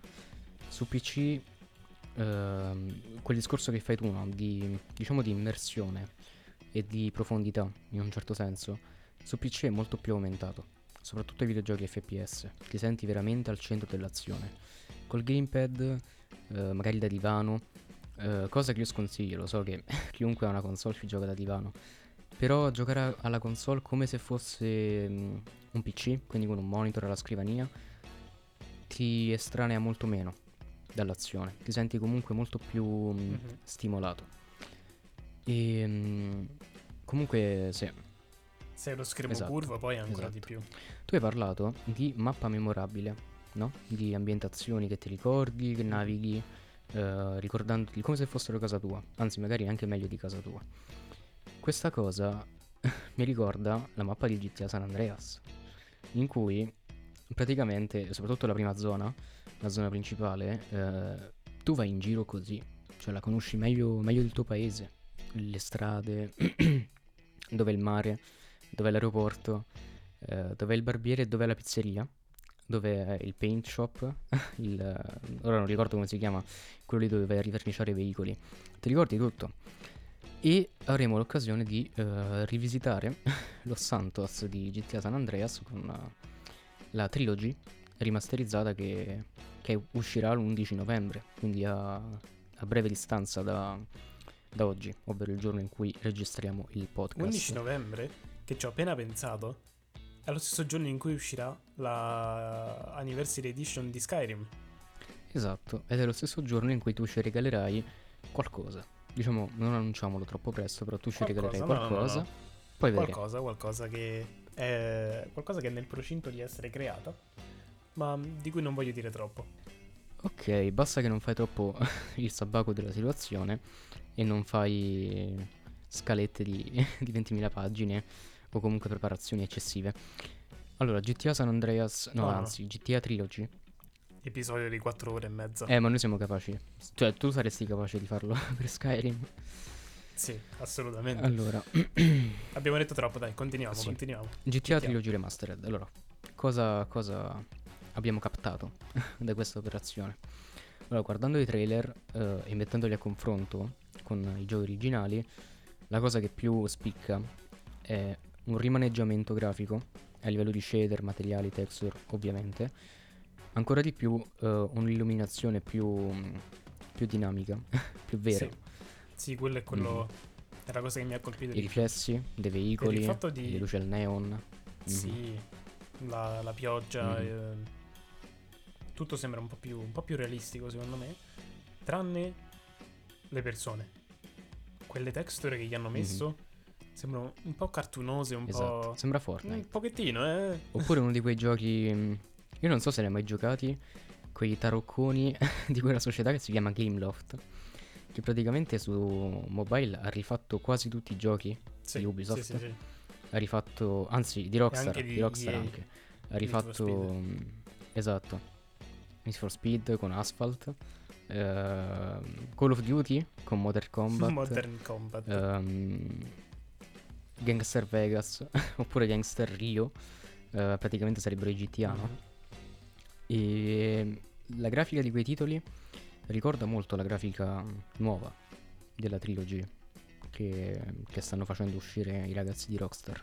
Su PC ehm, quel discorso che fai tu, no? di, diciamo di immersione e di profondità in un certo senso, su PC è molto più aumentato. soprattutto ai videogiochi FPS, ti senti veramente al centro dell'azione. Col gamepad, eh, magari da divano, eh, cosa che io sconsiglio, lo so che [LAUGHS] chiunque ha una console ci gioca da divano, però giocare alla console come se fosse um, un PC, quindi con un monitor alla scrivania, ti estranea molto meno dall'azione, ti senti comunque molto più um, mm-hmm. stimolato. E um, comunque sì. Sei lo schermo esatto, curvo, poi ancora esatto. di più. Tu hai parlato di mappa memorabile, no? Di ambientazioni che ti ricordi, che navighi eh, ricordandoti come se fossero casa tua, anzi magari anche meglio di casa tua. Questa cosa [LAUGHS] mi ricorda la mappa di GTA San Andreas, in cui praticamente, soprattutto la prima zona, la zona principale, eh, tu vai in giro così, cioè la conosci meglio, meglio del tuo paese, le strade, [CLEARS THROAT] dove è il mare, dove è l'aeroporto, eh, dove è il barbiere e dove è la pizzeria dove è il paint shop, [LAUGHS] il, ora non ricordo come si chiama, quello lì dove vai a riverniciare i veicoli. Ti ricordi tutto? E avremo l'occasione di uh, rivisitare [LAUGHS] Los Santos di GTA San Andreas con uh, la trilogy rimasterizzata che, che uscirà l'11 novembre, quindi a, a breve distanza da, da oggi, ovvero il giorno in cui registriamo il podcast. 11 novembre? Che ci ho appena pensato è lo stesso giorno in cui uscirà la Anniversary Edition di Skyrim. Esatto, ed è lo stesso giorno in cui tu ci regalerai qualcosa. Diciamo, non annunciamolo troppo presto, però tu ci qualcosa, regalerai qualcosa. No, no, no. Poi qualcosa, qualcosa che è qualcosa che è nel procinto di essere creata, ma di cui non voglio dire troppo. Ok, basta che non fai troppo [LAUGHS] il sabaco della situazione e non fai scalette di, [LAUGHS] di 20.000 pagine o comunque preparazioni eccessive. Allora, GTA San Andreas, no, oh, anzi, GTA Trilogy. Episodio di 4 ore e mezza. Eh, ma noi siamo capaci. Cioè, tu saresti capace di farlo [LAUGHS] per Skyrim? Sì, assolutamente. Allora, [CLEARS THROAT] abbiamo detto troppo, dai, continuiamo, sì. continuiamo. GTA, GTA Trilogy Remastered. Allora, cosa, cosa abbiamo captato [LAUGHS] da questa operazione? Allora, guardando i trailer eh, e mettendoli a confronto con i giochi originali, la cosa che più spicca è un rimaneggiamento grafico a livello di shader, materiali, texture ovviamente, ancora di più uh, un'illuminazione più, più dinamica, [LAUGHS] più vera. Sì. sì, quello è quello... Mm. È la cosa che mi ha colpito. I riflessi dei veicoli, di... le luci al neon. Mm. Sì, la, la pioggia. Mm. Eh, tutto sembra un po, più, un po' più realistico secondo me. Tranne le persone. Quelle texture che gli hanno messo... Mm-hmm Sembrano un po' cartunose, un esatto. po'. Sembra Fortnite. Un pochettino, eh. Oppure uno di quei giochi. Mm, io non so se ne hai mai giocati. Quei tarocconi [LAUGHS] di quella società che si chiama Gameloft. Che praticamente su mobile ha rifatto quasi tutti i giochi sì, di Ubisoft. Sì, sì. Ha rifatto. Anzi, di Rockstar. Di, di, Rockstar anche. Ha rifatto. Mm, esatto. Need for Speed con Asphalt. Uh, Call of Duty con Modern Combat. [LAUGHS] Modern Combat. Um, Gangster Vegas [LAUGHS] oppure Gangster Rio, eh, praticamente sarebbero i GTA, no? Mm-hmm. E la grafica di quei titoli ricorda molto la grafica nuova della trilogy che, che stanno facendo uscire i ragazzi di Rockstar.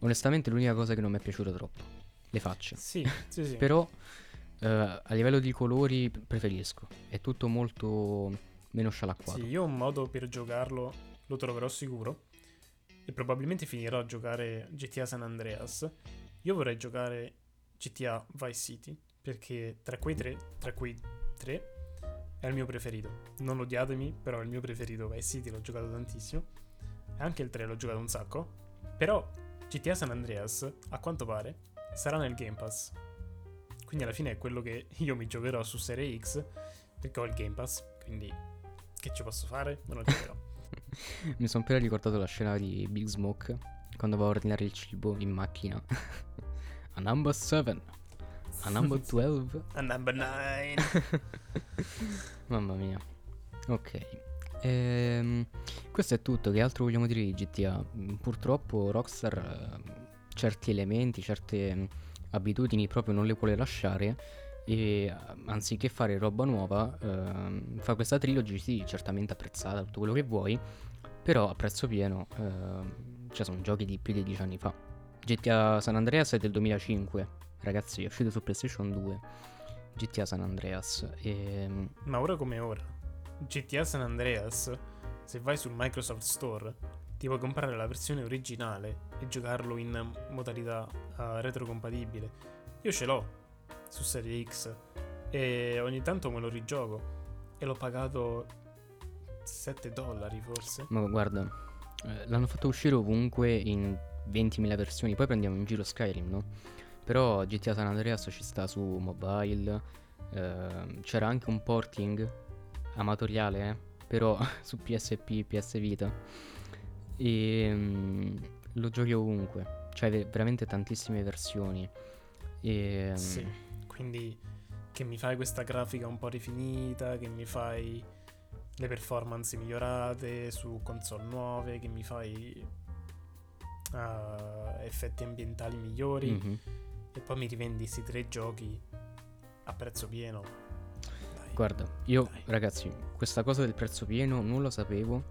Onestamente l'unica cosa che non mi è piaciuta troppo, le facce. Sì, [LAUGHS] sì, sì. Però eh, a livello di colori preferisco, è tutto molto meno scialacquato. Sì, io un modo per giocarlo lo troverò sicuro e probabilmente finirò a giocare GTA San Andreas, io vorrei giocare GTA Vice City perché tra quei tre, tra quei tre è il mio preferito. Non odiatemi, però è il mio preferito. Vice City l'ho giocato tantissimo. E anche il 3 l'ho giocato un sacco. Però GTA San Andreas, a quanto pare, sarà nel Game Pass. Quindi alla fine è quello che io mi giocherò su Serie X perché ho il Game Pass. Quindi che ci posso fare? Me lo giocherò. [LAUGHS] Mi sono appena ricordato la scena di Big Smoke quando va a ordinare il cibo in macchina. [LAUGHS] a number 7. A number [LAUGHS] 12. a number 9. Mamma mia. Ok. Ehm, questo è tutto. Che altro vogliamo dire di GTA? Purtroppo Rockstar eh, certi elementi, certe mm, abitudini proprio non le vuole lasciare e anziché fare roba nuova ehm, fa questa trilogy sì certamente apprezzata tutto quello che vuoi però a prezzo pieno ehm, cioè sono giochi di più di dieci anni fa GTA San Andreas è del 2005, ragazzi, è uscito su PlayStation 2. GTA San Andreas. E... Ma ora come ora, GTA San Andreas, se vai sul Microsoft Store, ti puoi comprare la versione originale e giocarlo in modalità uh, retrocompatibile. Io ce l'ho su Serie X e ogni tanto me lo rigioco e l'ho pagato 7 dollari forse. Ma guarda, eh, l'hanno fatto uscire ovunque in 20.000 versioni, poi prendiamo in giro Skyrim, no? Però GTA San Andreas ci sta su mobile, eh, c'era anche un porting amatoriale, eh? però [LAUGHS] su PSP, PS Vita. E um, lo giochi ovunque, c'hai veramente tantissime versioni. E, um, sì, quindi che mi fai questa grafica un po' rifinita, che mi fai le performance migliorate su console nuove, che mi fai uh, effetti ambientali migliori mm-hmm. e poi mi rivendi questi tre giochi a prezzo pieno. Dai, Guarda, io dai. ragazzi, questa cosa del prezzo pieno non lo sapevo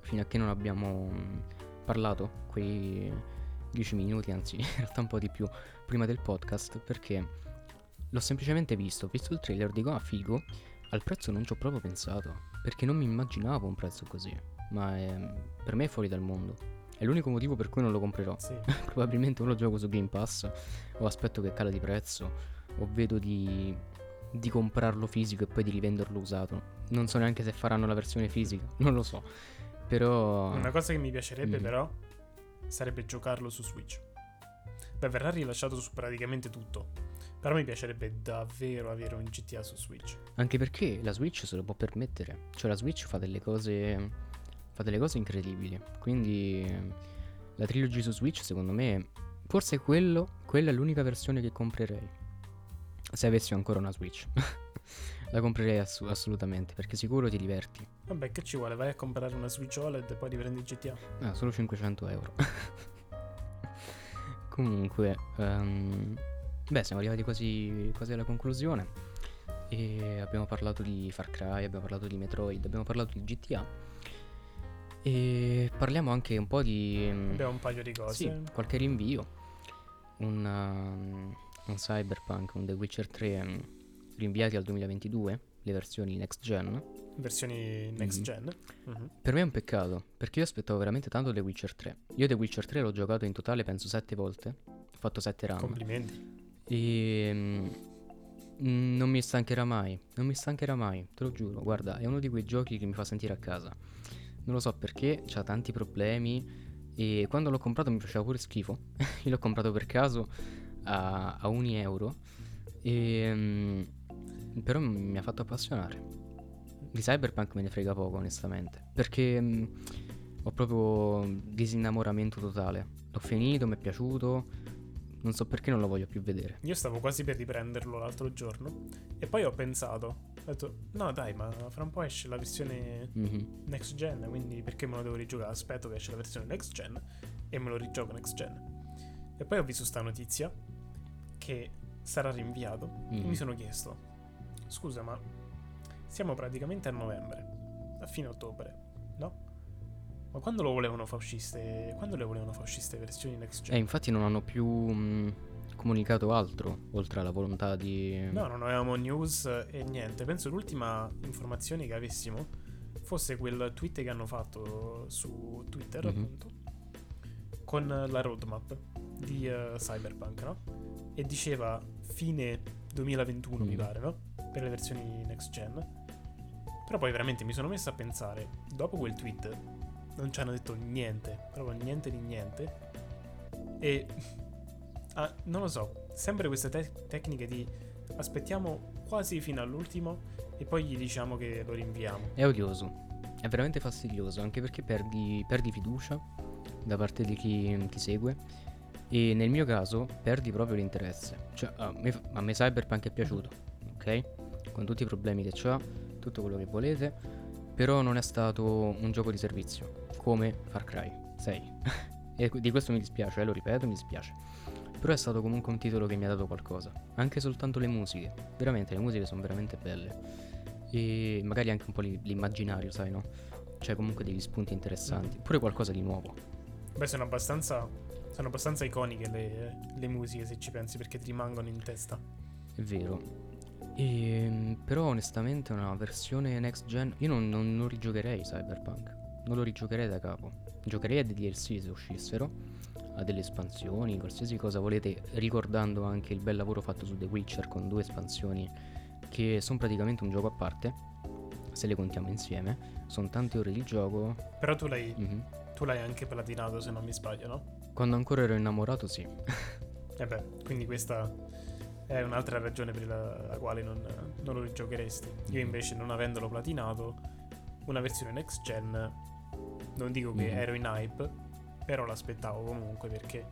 fino a che non abbiamo mm, parlato quei 10 minuti, anzi [LAUGHS] in realtà un po' di più prima del podcast perché l'ho semplicemente visto, visto il trailer, dico ah figo, al prezzo non ci ho proprio pensato perché non mi immaginavo un prezzo così, ma è, per me è fuori dal mondo. È l'unico motivo per cui non lo comprerò. Sì. [LAUGHS] Probabilmente o lo gioco su Game Pass, o aspetto che cala di prezzo, o vedo di, di comprarlo fisico e poi di rivenderlo usato. Non so neanche se faranno la versione fisica, [LAUGHS] non lo so. Però... Una cosa che mi piacerebbe mm. però sarebbe giocarlo su Switch. Beh, verrà rilasciato su praticamente tutto. Però mi piacerebbe davvero avere un GTA su Switch. Anche perché la Switch se lo può permettere. Cioè la Switch fa delle cose. fa delle cose incredibili. Quindi la trilogy su Switch, secondo me. Forse quello. Quella è l'unica versione che comprerei. Se avessi ancora una Switch. [LAUGHS] la comprerei ass- assolutamente. Perché sicuro ti diverti. Vabbè, che ci vuole? Vai a comprare una Switch OLED e poi riprendi GTA. Ah, solo 500 euro. [LAUGHS] Comunque. Um, Beh, siamo arrivati quasi, quasi alla conclusione. E abbiamo parlato di Far Cry, abbiamo parlato di Metroid, abbiamo parlato di GTA. E parliamo anche un po' di. Mm, abbiamo un paio di cose. Sì, qualche rinvio. Un, um, un Cyberpunk, un The Witcher 3 um, rinviati al 2022, le versioni next gen. Versioni next mm-hmm. gen. Mm-hmm. Per me è un peccato, perché io aspettavo veramente tanto The Witcher 3. Io The Witcher 3 l'ho giocato in totale penso 7 volte. Ho fatto 7 run. Complimenti. E mm, non mi stancherà mai, non mi stancherà mai, te lo giuro. Guarda, è uno di quei giochi che mi fa sentire a casa. Non lo so perché, ha tanti problemi e quando l'ho comprato mi faceva pure schifo. [LAUGHS] Io l'ho comprato per caso a, a 1 euro e um, però mi ha fatto appassionare. Di Cyberpunk me ne frega poco, onestamente, perché um, ho proprio disinnamoramento totale. L'ho finito, mi è piaciuto non so perché non lo voglio più vedere. Io stavo quasi per riprenderlo l'altro giorno. E poi ho pensato, ho detto, no dai, ma fra un po' esce la versione mm-hmm. next gen, quindi perché me lo devo rigiocare? Aspetto che esce la versione next gen e me lo rigioco next gen. E poi ho visto sta notizia che sarà rinviato mm-hmm. e mi mm. sono chiesto, scusa ma siamo praticamente a novembre, a fine ottobre, no? Ma quando lo volevano far uscire? Quando le volevano far uscire versioni next gen? Eh, infatti non hanno più mh, mm, comunicato altro oltre alla volontà di. No, non avevamo news e niente. Penso l'ultima informazione che avessimo fosse quel tweet che hanno fatto su Twitter, mm-hmm. appunto, con la roadmap di uh, Cyberpunk, no? E diceva fine 2021, mm. mi pare, no? Per le versioni next gen. Però poi veramente mi sono messo a pensare, dopo quel tweet non ci hanno detto niente, proprio niente di niente. E [LAUGHS] ah, non lo so, sempre queste te- tecniche di aspettiamo quasi fino all'ultimo e poi gli diciamo che lo rinviamo. È odioso, è veramente fastidioso, anche perché perdi, perdi fiducia da parte di chi ti segue e nel mio caso perdi proprio l'interesse. Cioè, a me, a me Cyberpunk è piaciuto, ok? Con tutti i problemi che ha, tutto quello che volete, però non è stato un gioco di servizio come Far Cry 6. [LAUGHS] e di questo mi dispiace, eh, lo ripeto, mi dispiace. Però è stato comunque un titolo che mi ha dato qualcosa. Anche soltanto le musiche. Veramente, le musiche sono veramente belle. E magari anche un po' l'immaginario, sai, no? Cioè comunque degli spunti interessanti. Pure qualcosa di nuovo. Beh, sono abbastanza Sono abbastanza iconiche le, le musiche, se ci pensi, perché ti rimangono in testa. È vero. E, ehm, però onestamente una versione next gen io non, non, non, rigiocherei Cyberpunk non lo rigiocherei da capo giocherei a dei DLC se uscissero a delle espansioni qualsiasi cosa volete ricordando anche il bel lavoro fatto su The Witcher con due espansioni che sono praticamente un gioco a parte se le contiamo insieme sono tante ore di gioco però tu l'hai, mm-hmm. tu l'hai anche platinato se non mi sbaglio no? quando ancora ero innamorato sì [LAUGHS] e beh quindi questa è un'altra ragione per la, la quale non, non, lo rigiocheresti. Io invece, non avendolo platinato, una versione next gen, non dico che mm. ero in hype, però l'aspettavo comunque perché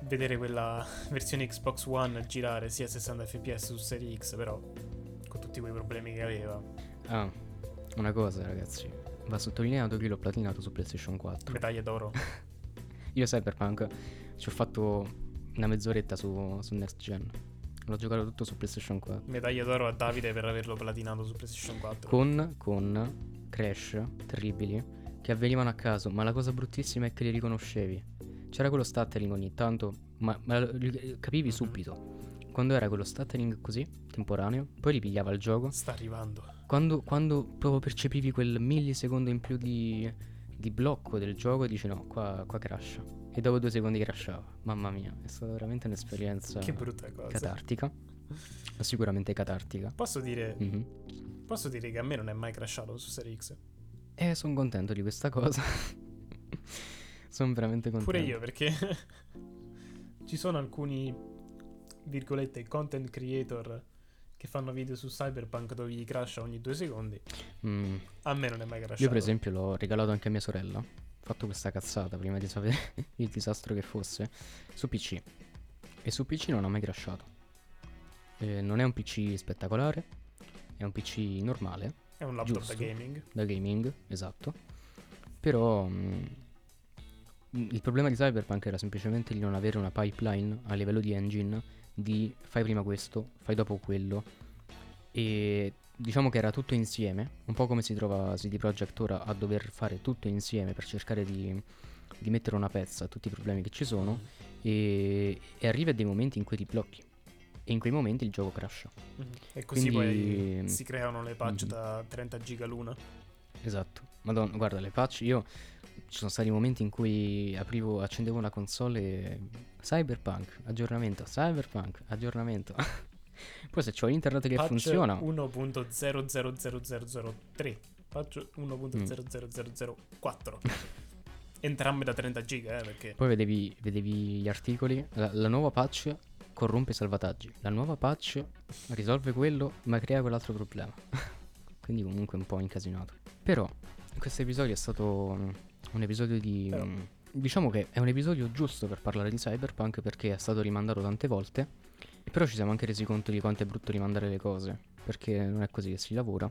vedere quella [LAUGHS] versione Xbox One girare sia a 60 fps su Serie X, però con tutti quei problemi che aveva. Ah, una cosa ragazzi, va sottolineato che io l'ho platinato su PlayStation 4. Medaglia d'oro. [LAUGHS] io Cyberpunk ci ho fatto una mezz'oretta su, su Next Gen. L'ho giocato tutto su PlayStation 4. Medaglia d'oro a Davide per averlo platinato su PlayStation 4. Con, con crash terribili che avvenivano a caso, ma la cosa bruttissima è che li riconoscevi. C'era quello stuttering ogni tanto, ma, ma capivi mm-hmm. subito. Quando era quello stuttering così, temporaneo, poi ripigliava il gioco. Sta arrivando. Quando, quando proprio percepivi quel millisecondo in più di, di blocco del gioco, dici no, qua, qua crasha. E dopo due secondi crashava. Mamma mia, è stata veramente un'esperienza che brutta cosa. catartica. Sicuramente catartica. Posso dire, mm-hmm. posso dire che a me non è mai crashato su Serie X. Eh, sono contento di questa cosa. [LAUGHS] sono veramente contento. Pure io, perché [LAUGHS] ci sono alcuni, virgolette, content creator che fanno video su Cyberpunk dove gli crasha ogni due secondi. Mm. A me non è mai crashato. Io, per esempio, l'ho regalato anche a mia sorella fatto questa cazzata prima di sapere [LAUGHS] il disastro che fosse su PC. E su PC non ha mai crashato. Eh, non è un PC spettacolare, è un PC normale. È un laptop giusto, da gaming. Da gaming, esatto. Però mh, mm, il problema di Cyberpunk era semplicemente di non avere una pipeline a livello di engine di fai prima questo, fai dopo quello. E diciamo che era tutto insieme, un po' come si trova CD Projekt ora a dover fare tutto insieme per cercare di, di mettere una pezza a tutti i problemi che ci sono e, e arriva a dei momenti in cui ti blocchi e in quei momenti il gioco crasha. Mm-hmm. E così Quindi, poi si creano le patch mm-hmm. da 30 giga l'una. Esatto. Madonna, guarda, le patch io ci sono stati momenti in cui aprivo, accendevo una console e Cyberpunk, aggiornamento, Cyberpunk, aggiornamento. [LAUGHS] Poi se c'ho internet che patch funziona. 1.000003 patch 1.00004 entrambe da 30 giga eh, perché poi vedevi, vedevi gli articoli. La, la, nuova patch corrompe i salvataggi. La nuova patch risolve quello ma crea quell'altro problema. [LAUGHS] Quindi comunque un po' incasinato. Però questo episodio è stato un episodio di però. diciamo che è un episodio giusto per parlare di cyberpunk perché è stato rimandato tante volte però ci siamo anche resi conto di quanto è brutto rimandare le cose, perché non è così che si lavora.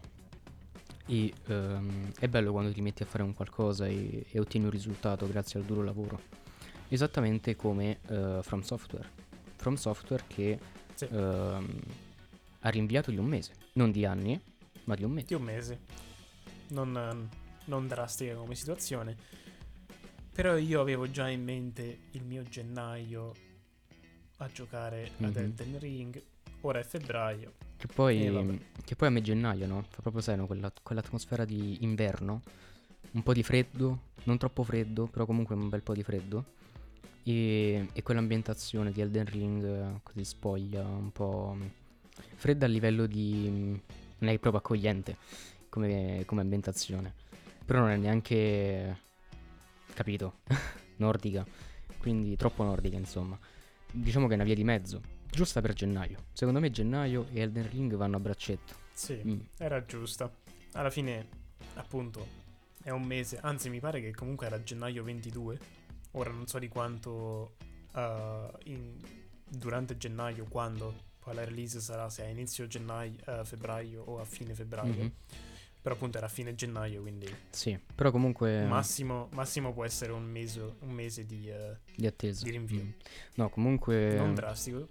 E um, è bello quando ti metti a fare un qualcosa e, e, ottieni un risultato grazie al duro lavoro. Esattamente come uh, From Software. From Software che sì. uh, ha rinviato di un mese, non di anni, ma di un mese. Di un mese. Non, non drastica come situazione. Però io avevo già in mente il mio gennaio a giocare mm-hmm. ad mhm. Elden Ring. Ora è febbraio. Che poi, che poi a me gennaio, no? Fa proprio seno quella, quell'atmosfera di inverno. Un po' di freddo, non troppo freddo, però comunque un bel po' di freddo. E, e quell'ambientazione di Elden Ring così spoglia, un po' fredda a livello di... non è proprio accogliente come, come ambientazione. Però non è neanche... capito? [LAUGHS] nordica. Quindi troppo nordica, insomma diciamo che è una via di mezzo, giusta per gennaio. Secondo me gennaio e Elden Ring vanno a braccetto. Sì, mm. era giusta. Alla fine, appunto, è un mese, anzi mi pare che comunque era gennaio 22. Ora non so di quanto uh, in, durante gennaio, quando poi la release sarà, se a inizio gennaio, uh, febbraio o a fine febbraio. Mm-hmm. Però appunto era a fine gennaio, quindi... Sì, però comunque... Massimo, massimo può essere un mese, un mese di, uh, di attesa. Di rinvio. Mm. No, comunque... Non drastico.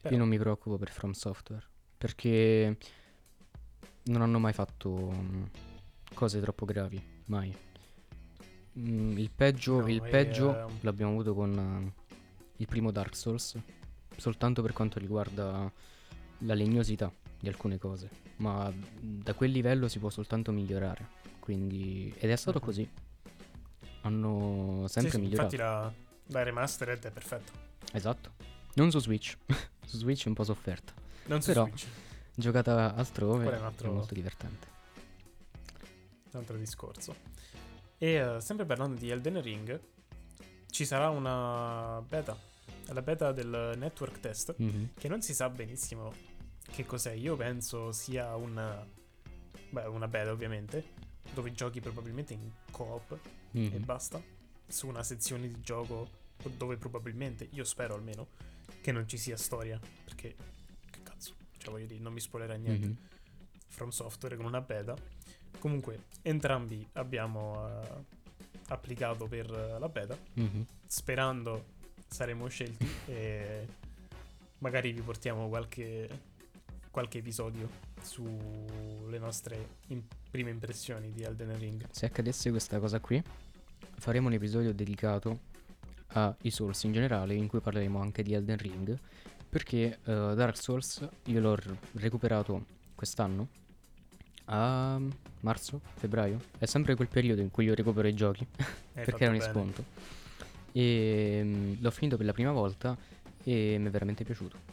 Però. Io non mi preoccupo per From Software, perché non hanno mai fatto um, cose troppo gravi, mai. Mm, il peggio, no, il peggio um... l'abbiamo avuto con, uh, il primo Dark Souls, soltanto per quanto riguarda la legnosità di alcune cose, ma da quel livello si può soltanto migliorare. Quindi, ed è stato mm-hmm. così. Hanno sempre sì, migliorato. Infatti la, la remastered è perfetta. Esatto. Non su Switch. [LAUGHS] su Switch è un po' sofferta. Non su Però, Switch. Giocata altrove è, altro... è molto divertente. Un altro discorso. E uh, sempre parlando di Elden Ring, ci sarà una beta. La beta del network test, mm-hmm. che non si sa benissimo che cos'è. Io penso sia una, beh, una beta ovviamente, dove giochi probabilmente in co-op mm-hmm. e basta. Su una sezione di gioco dove probabilmente, io spero almeno, che non ci sia storia. Perché, che cazzo, cioè voglio dire, non mi spoilerà niente. Mm-hmm. From Software con una beta. Comunque, entrambi abbiamo uh, applicato per uh, la beta, mm-hmm. sperando saremo scelti e magari vi portiamo qualche, qualche episodio sulle nostre in- prime impressioni di Elden Ring. Se accadesse questa cosa qui, faremo un episodio dedicato ai Souls in generale, in cui parleremo anche di Elden Ring, perché uh, Dark Souls io l'ho r- recuperato quest'anno, a marzo, febbraio, è sempre quel periodo in cui io recupero i giochi, [LAUGHS] perché erano in sconto. E um, l'ho finito per la prima volta e mi è veramente piaciuto.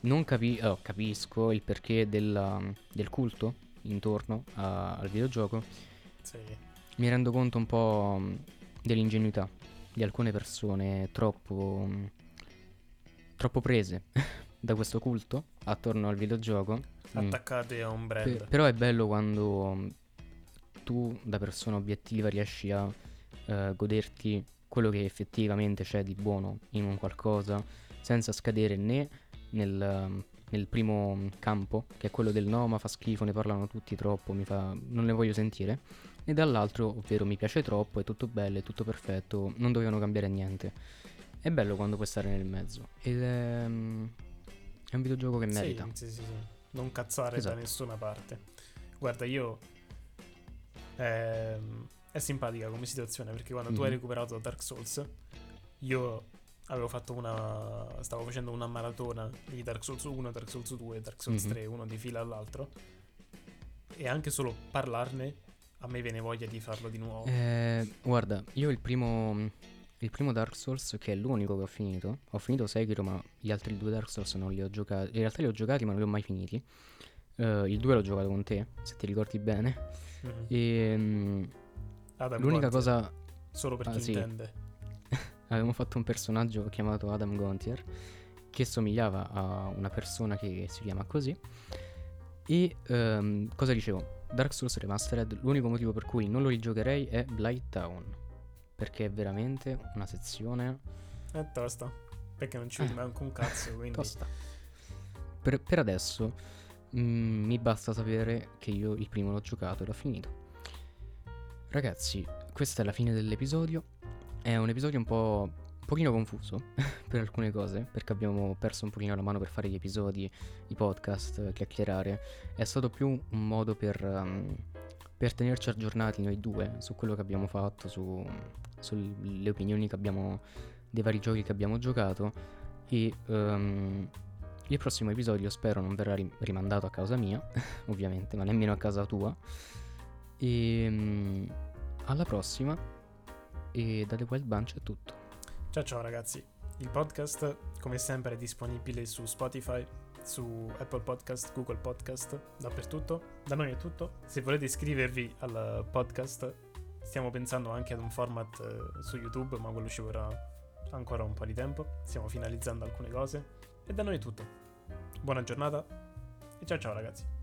Non capi- oh, capisco il perché della, del culto intorno a- al videogioco. Sì. Mi rendo conto un po' mm, dell'ingenuità di alcune persone troppo, troppo prese [LAUGHS] da questo culto attorno al videogioco. Mm. Attaccate a un brand. P- però è bello quando tu, da persona obiettiva, riesci a uh, goderti quello che effettivamente c'è di buono in un qualcosa senza scadere né nel, nel, primo campo, che è quello del no, ma fa schifo, ne parlano tutti troppo, fa, non ne voglio sentire, e dall'altro, ovvero mi piace troppo, è tutto bello, è tutto perfetto, non dovevano cambiare niente. È bello quando puoi stare nel mezzo. Ed è, è un videogioco che merita. Sì, sì, sì, sì. Non cazzare esatto. da nessuna parte. Guarda, io... Ehm, è simpatica come situazione perché quando mm-hmm. tu hai mhm. recuperato Dark Souls, io avevo fatto una. Stavo facendo una maratona di Dark Souls 1, Dark Souls 2 e Dark Souls mm-hmm. 3, uno di fila all'altro. E anche solo parlarne a me viene voglia di farlo di nuovo. Eh, guarda, io il primo, il primo Dark Souls, che è l'unico che ho finito, ho finito Sekiro, ma gli altri due Dark Souls non li ho giocati. In realtà li ho giocati, ma non li ho mai finiti. Uh, il 2 l'ho giocato con te, se ti ricordi bene. Mm-hmm. E, um, Adam l'unica Gontier. cosa. Solo per ah, chi sì. intende. Avevamo fatto un personaggio chiamato Adam Gontier, che somigliava a una persona che si chiama così. E um, cosa dicevo? Dark Souls Remastered, l'unico motivo per cui non lo rigiocherei è Blight Town. Perché è veramente una sezione. È tosta. Perché non ci vedi eh, manco un cazzo. [LAUGHS] Quindi. Tosta. Per, per adesso mh, mm, mi basta sapere che io il primo l'ho giocato e l'ho finito. Ragazzi, questa è la fine dell'episodio. È un episodio un po' pochino confuso [LAUGHS] per alcune cose, perché abbiamo perso un pochino la mano per fare gli episodi, i podcast, chiacchierare. È stato più un modo per, um, per tenerci aggiornati noi due su quello che abbiamo fatto, su, sulle opinioni che abbiamo dei vari giochi che abbiamo giocato e um, il prossimo episodio spero non verrà rimandato a causa mia, [LAUGHS] ovviamente, ma nemmeno a casa tua. E um, alla prossima e da The Wild Bunch è tutto. Ciao ciao ragazzi, il podcast come sempre è disponibile su Spotify, su Apple Podcast, Google Podcast, dappertutto. Da noi è tutto. Se volete iscrivervi al podcast, stiamo pensando anche ad un format eh, su YouTube, ma quello ci vorrà ancora un po' di tempo. Stiamo finalizzando alcune cose. E da noi è tutto. Buona giornata e ciao ciao ragazzi.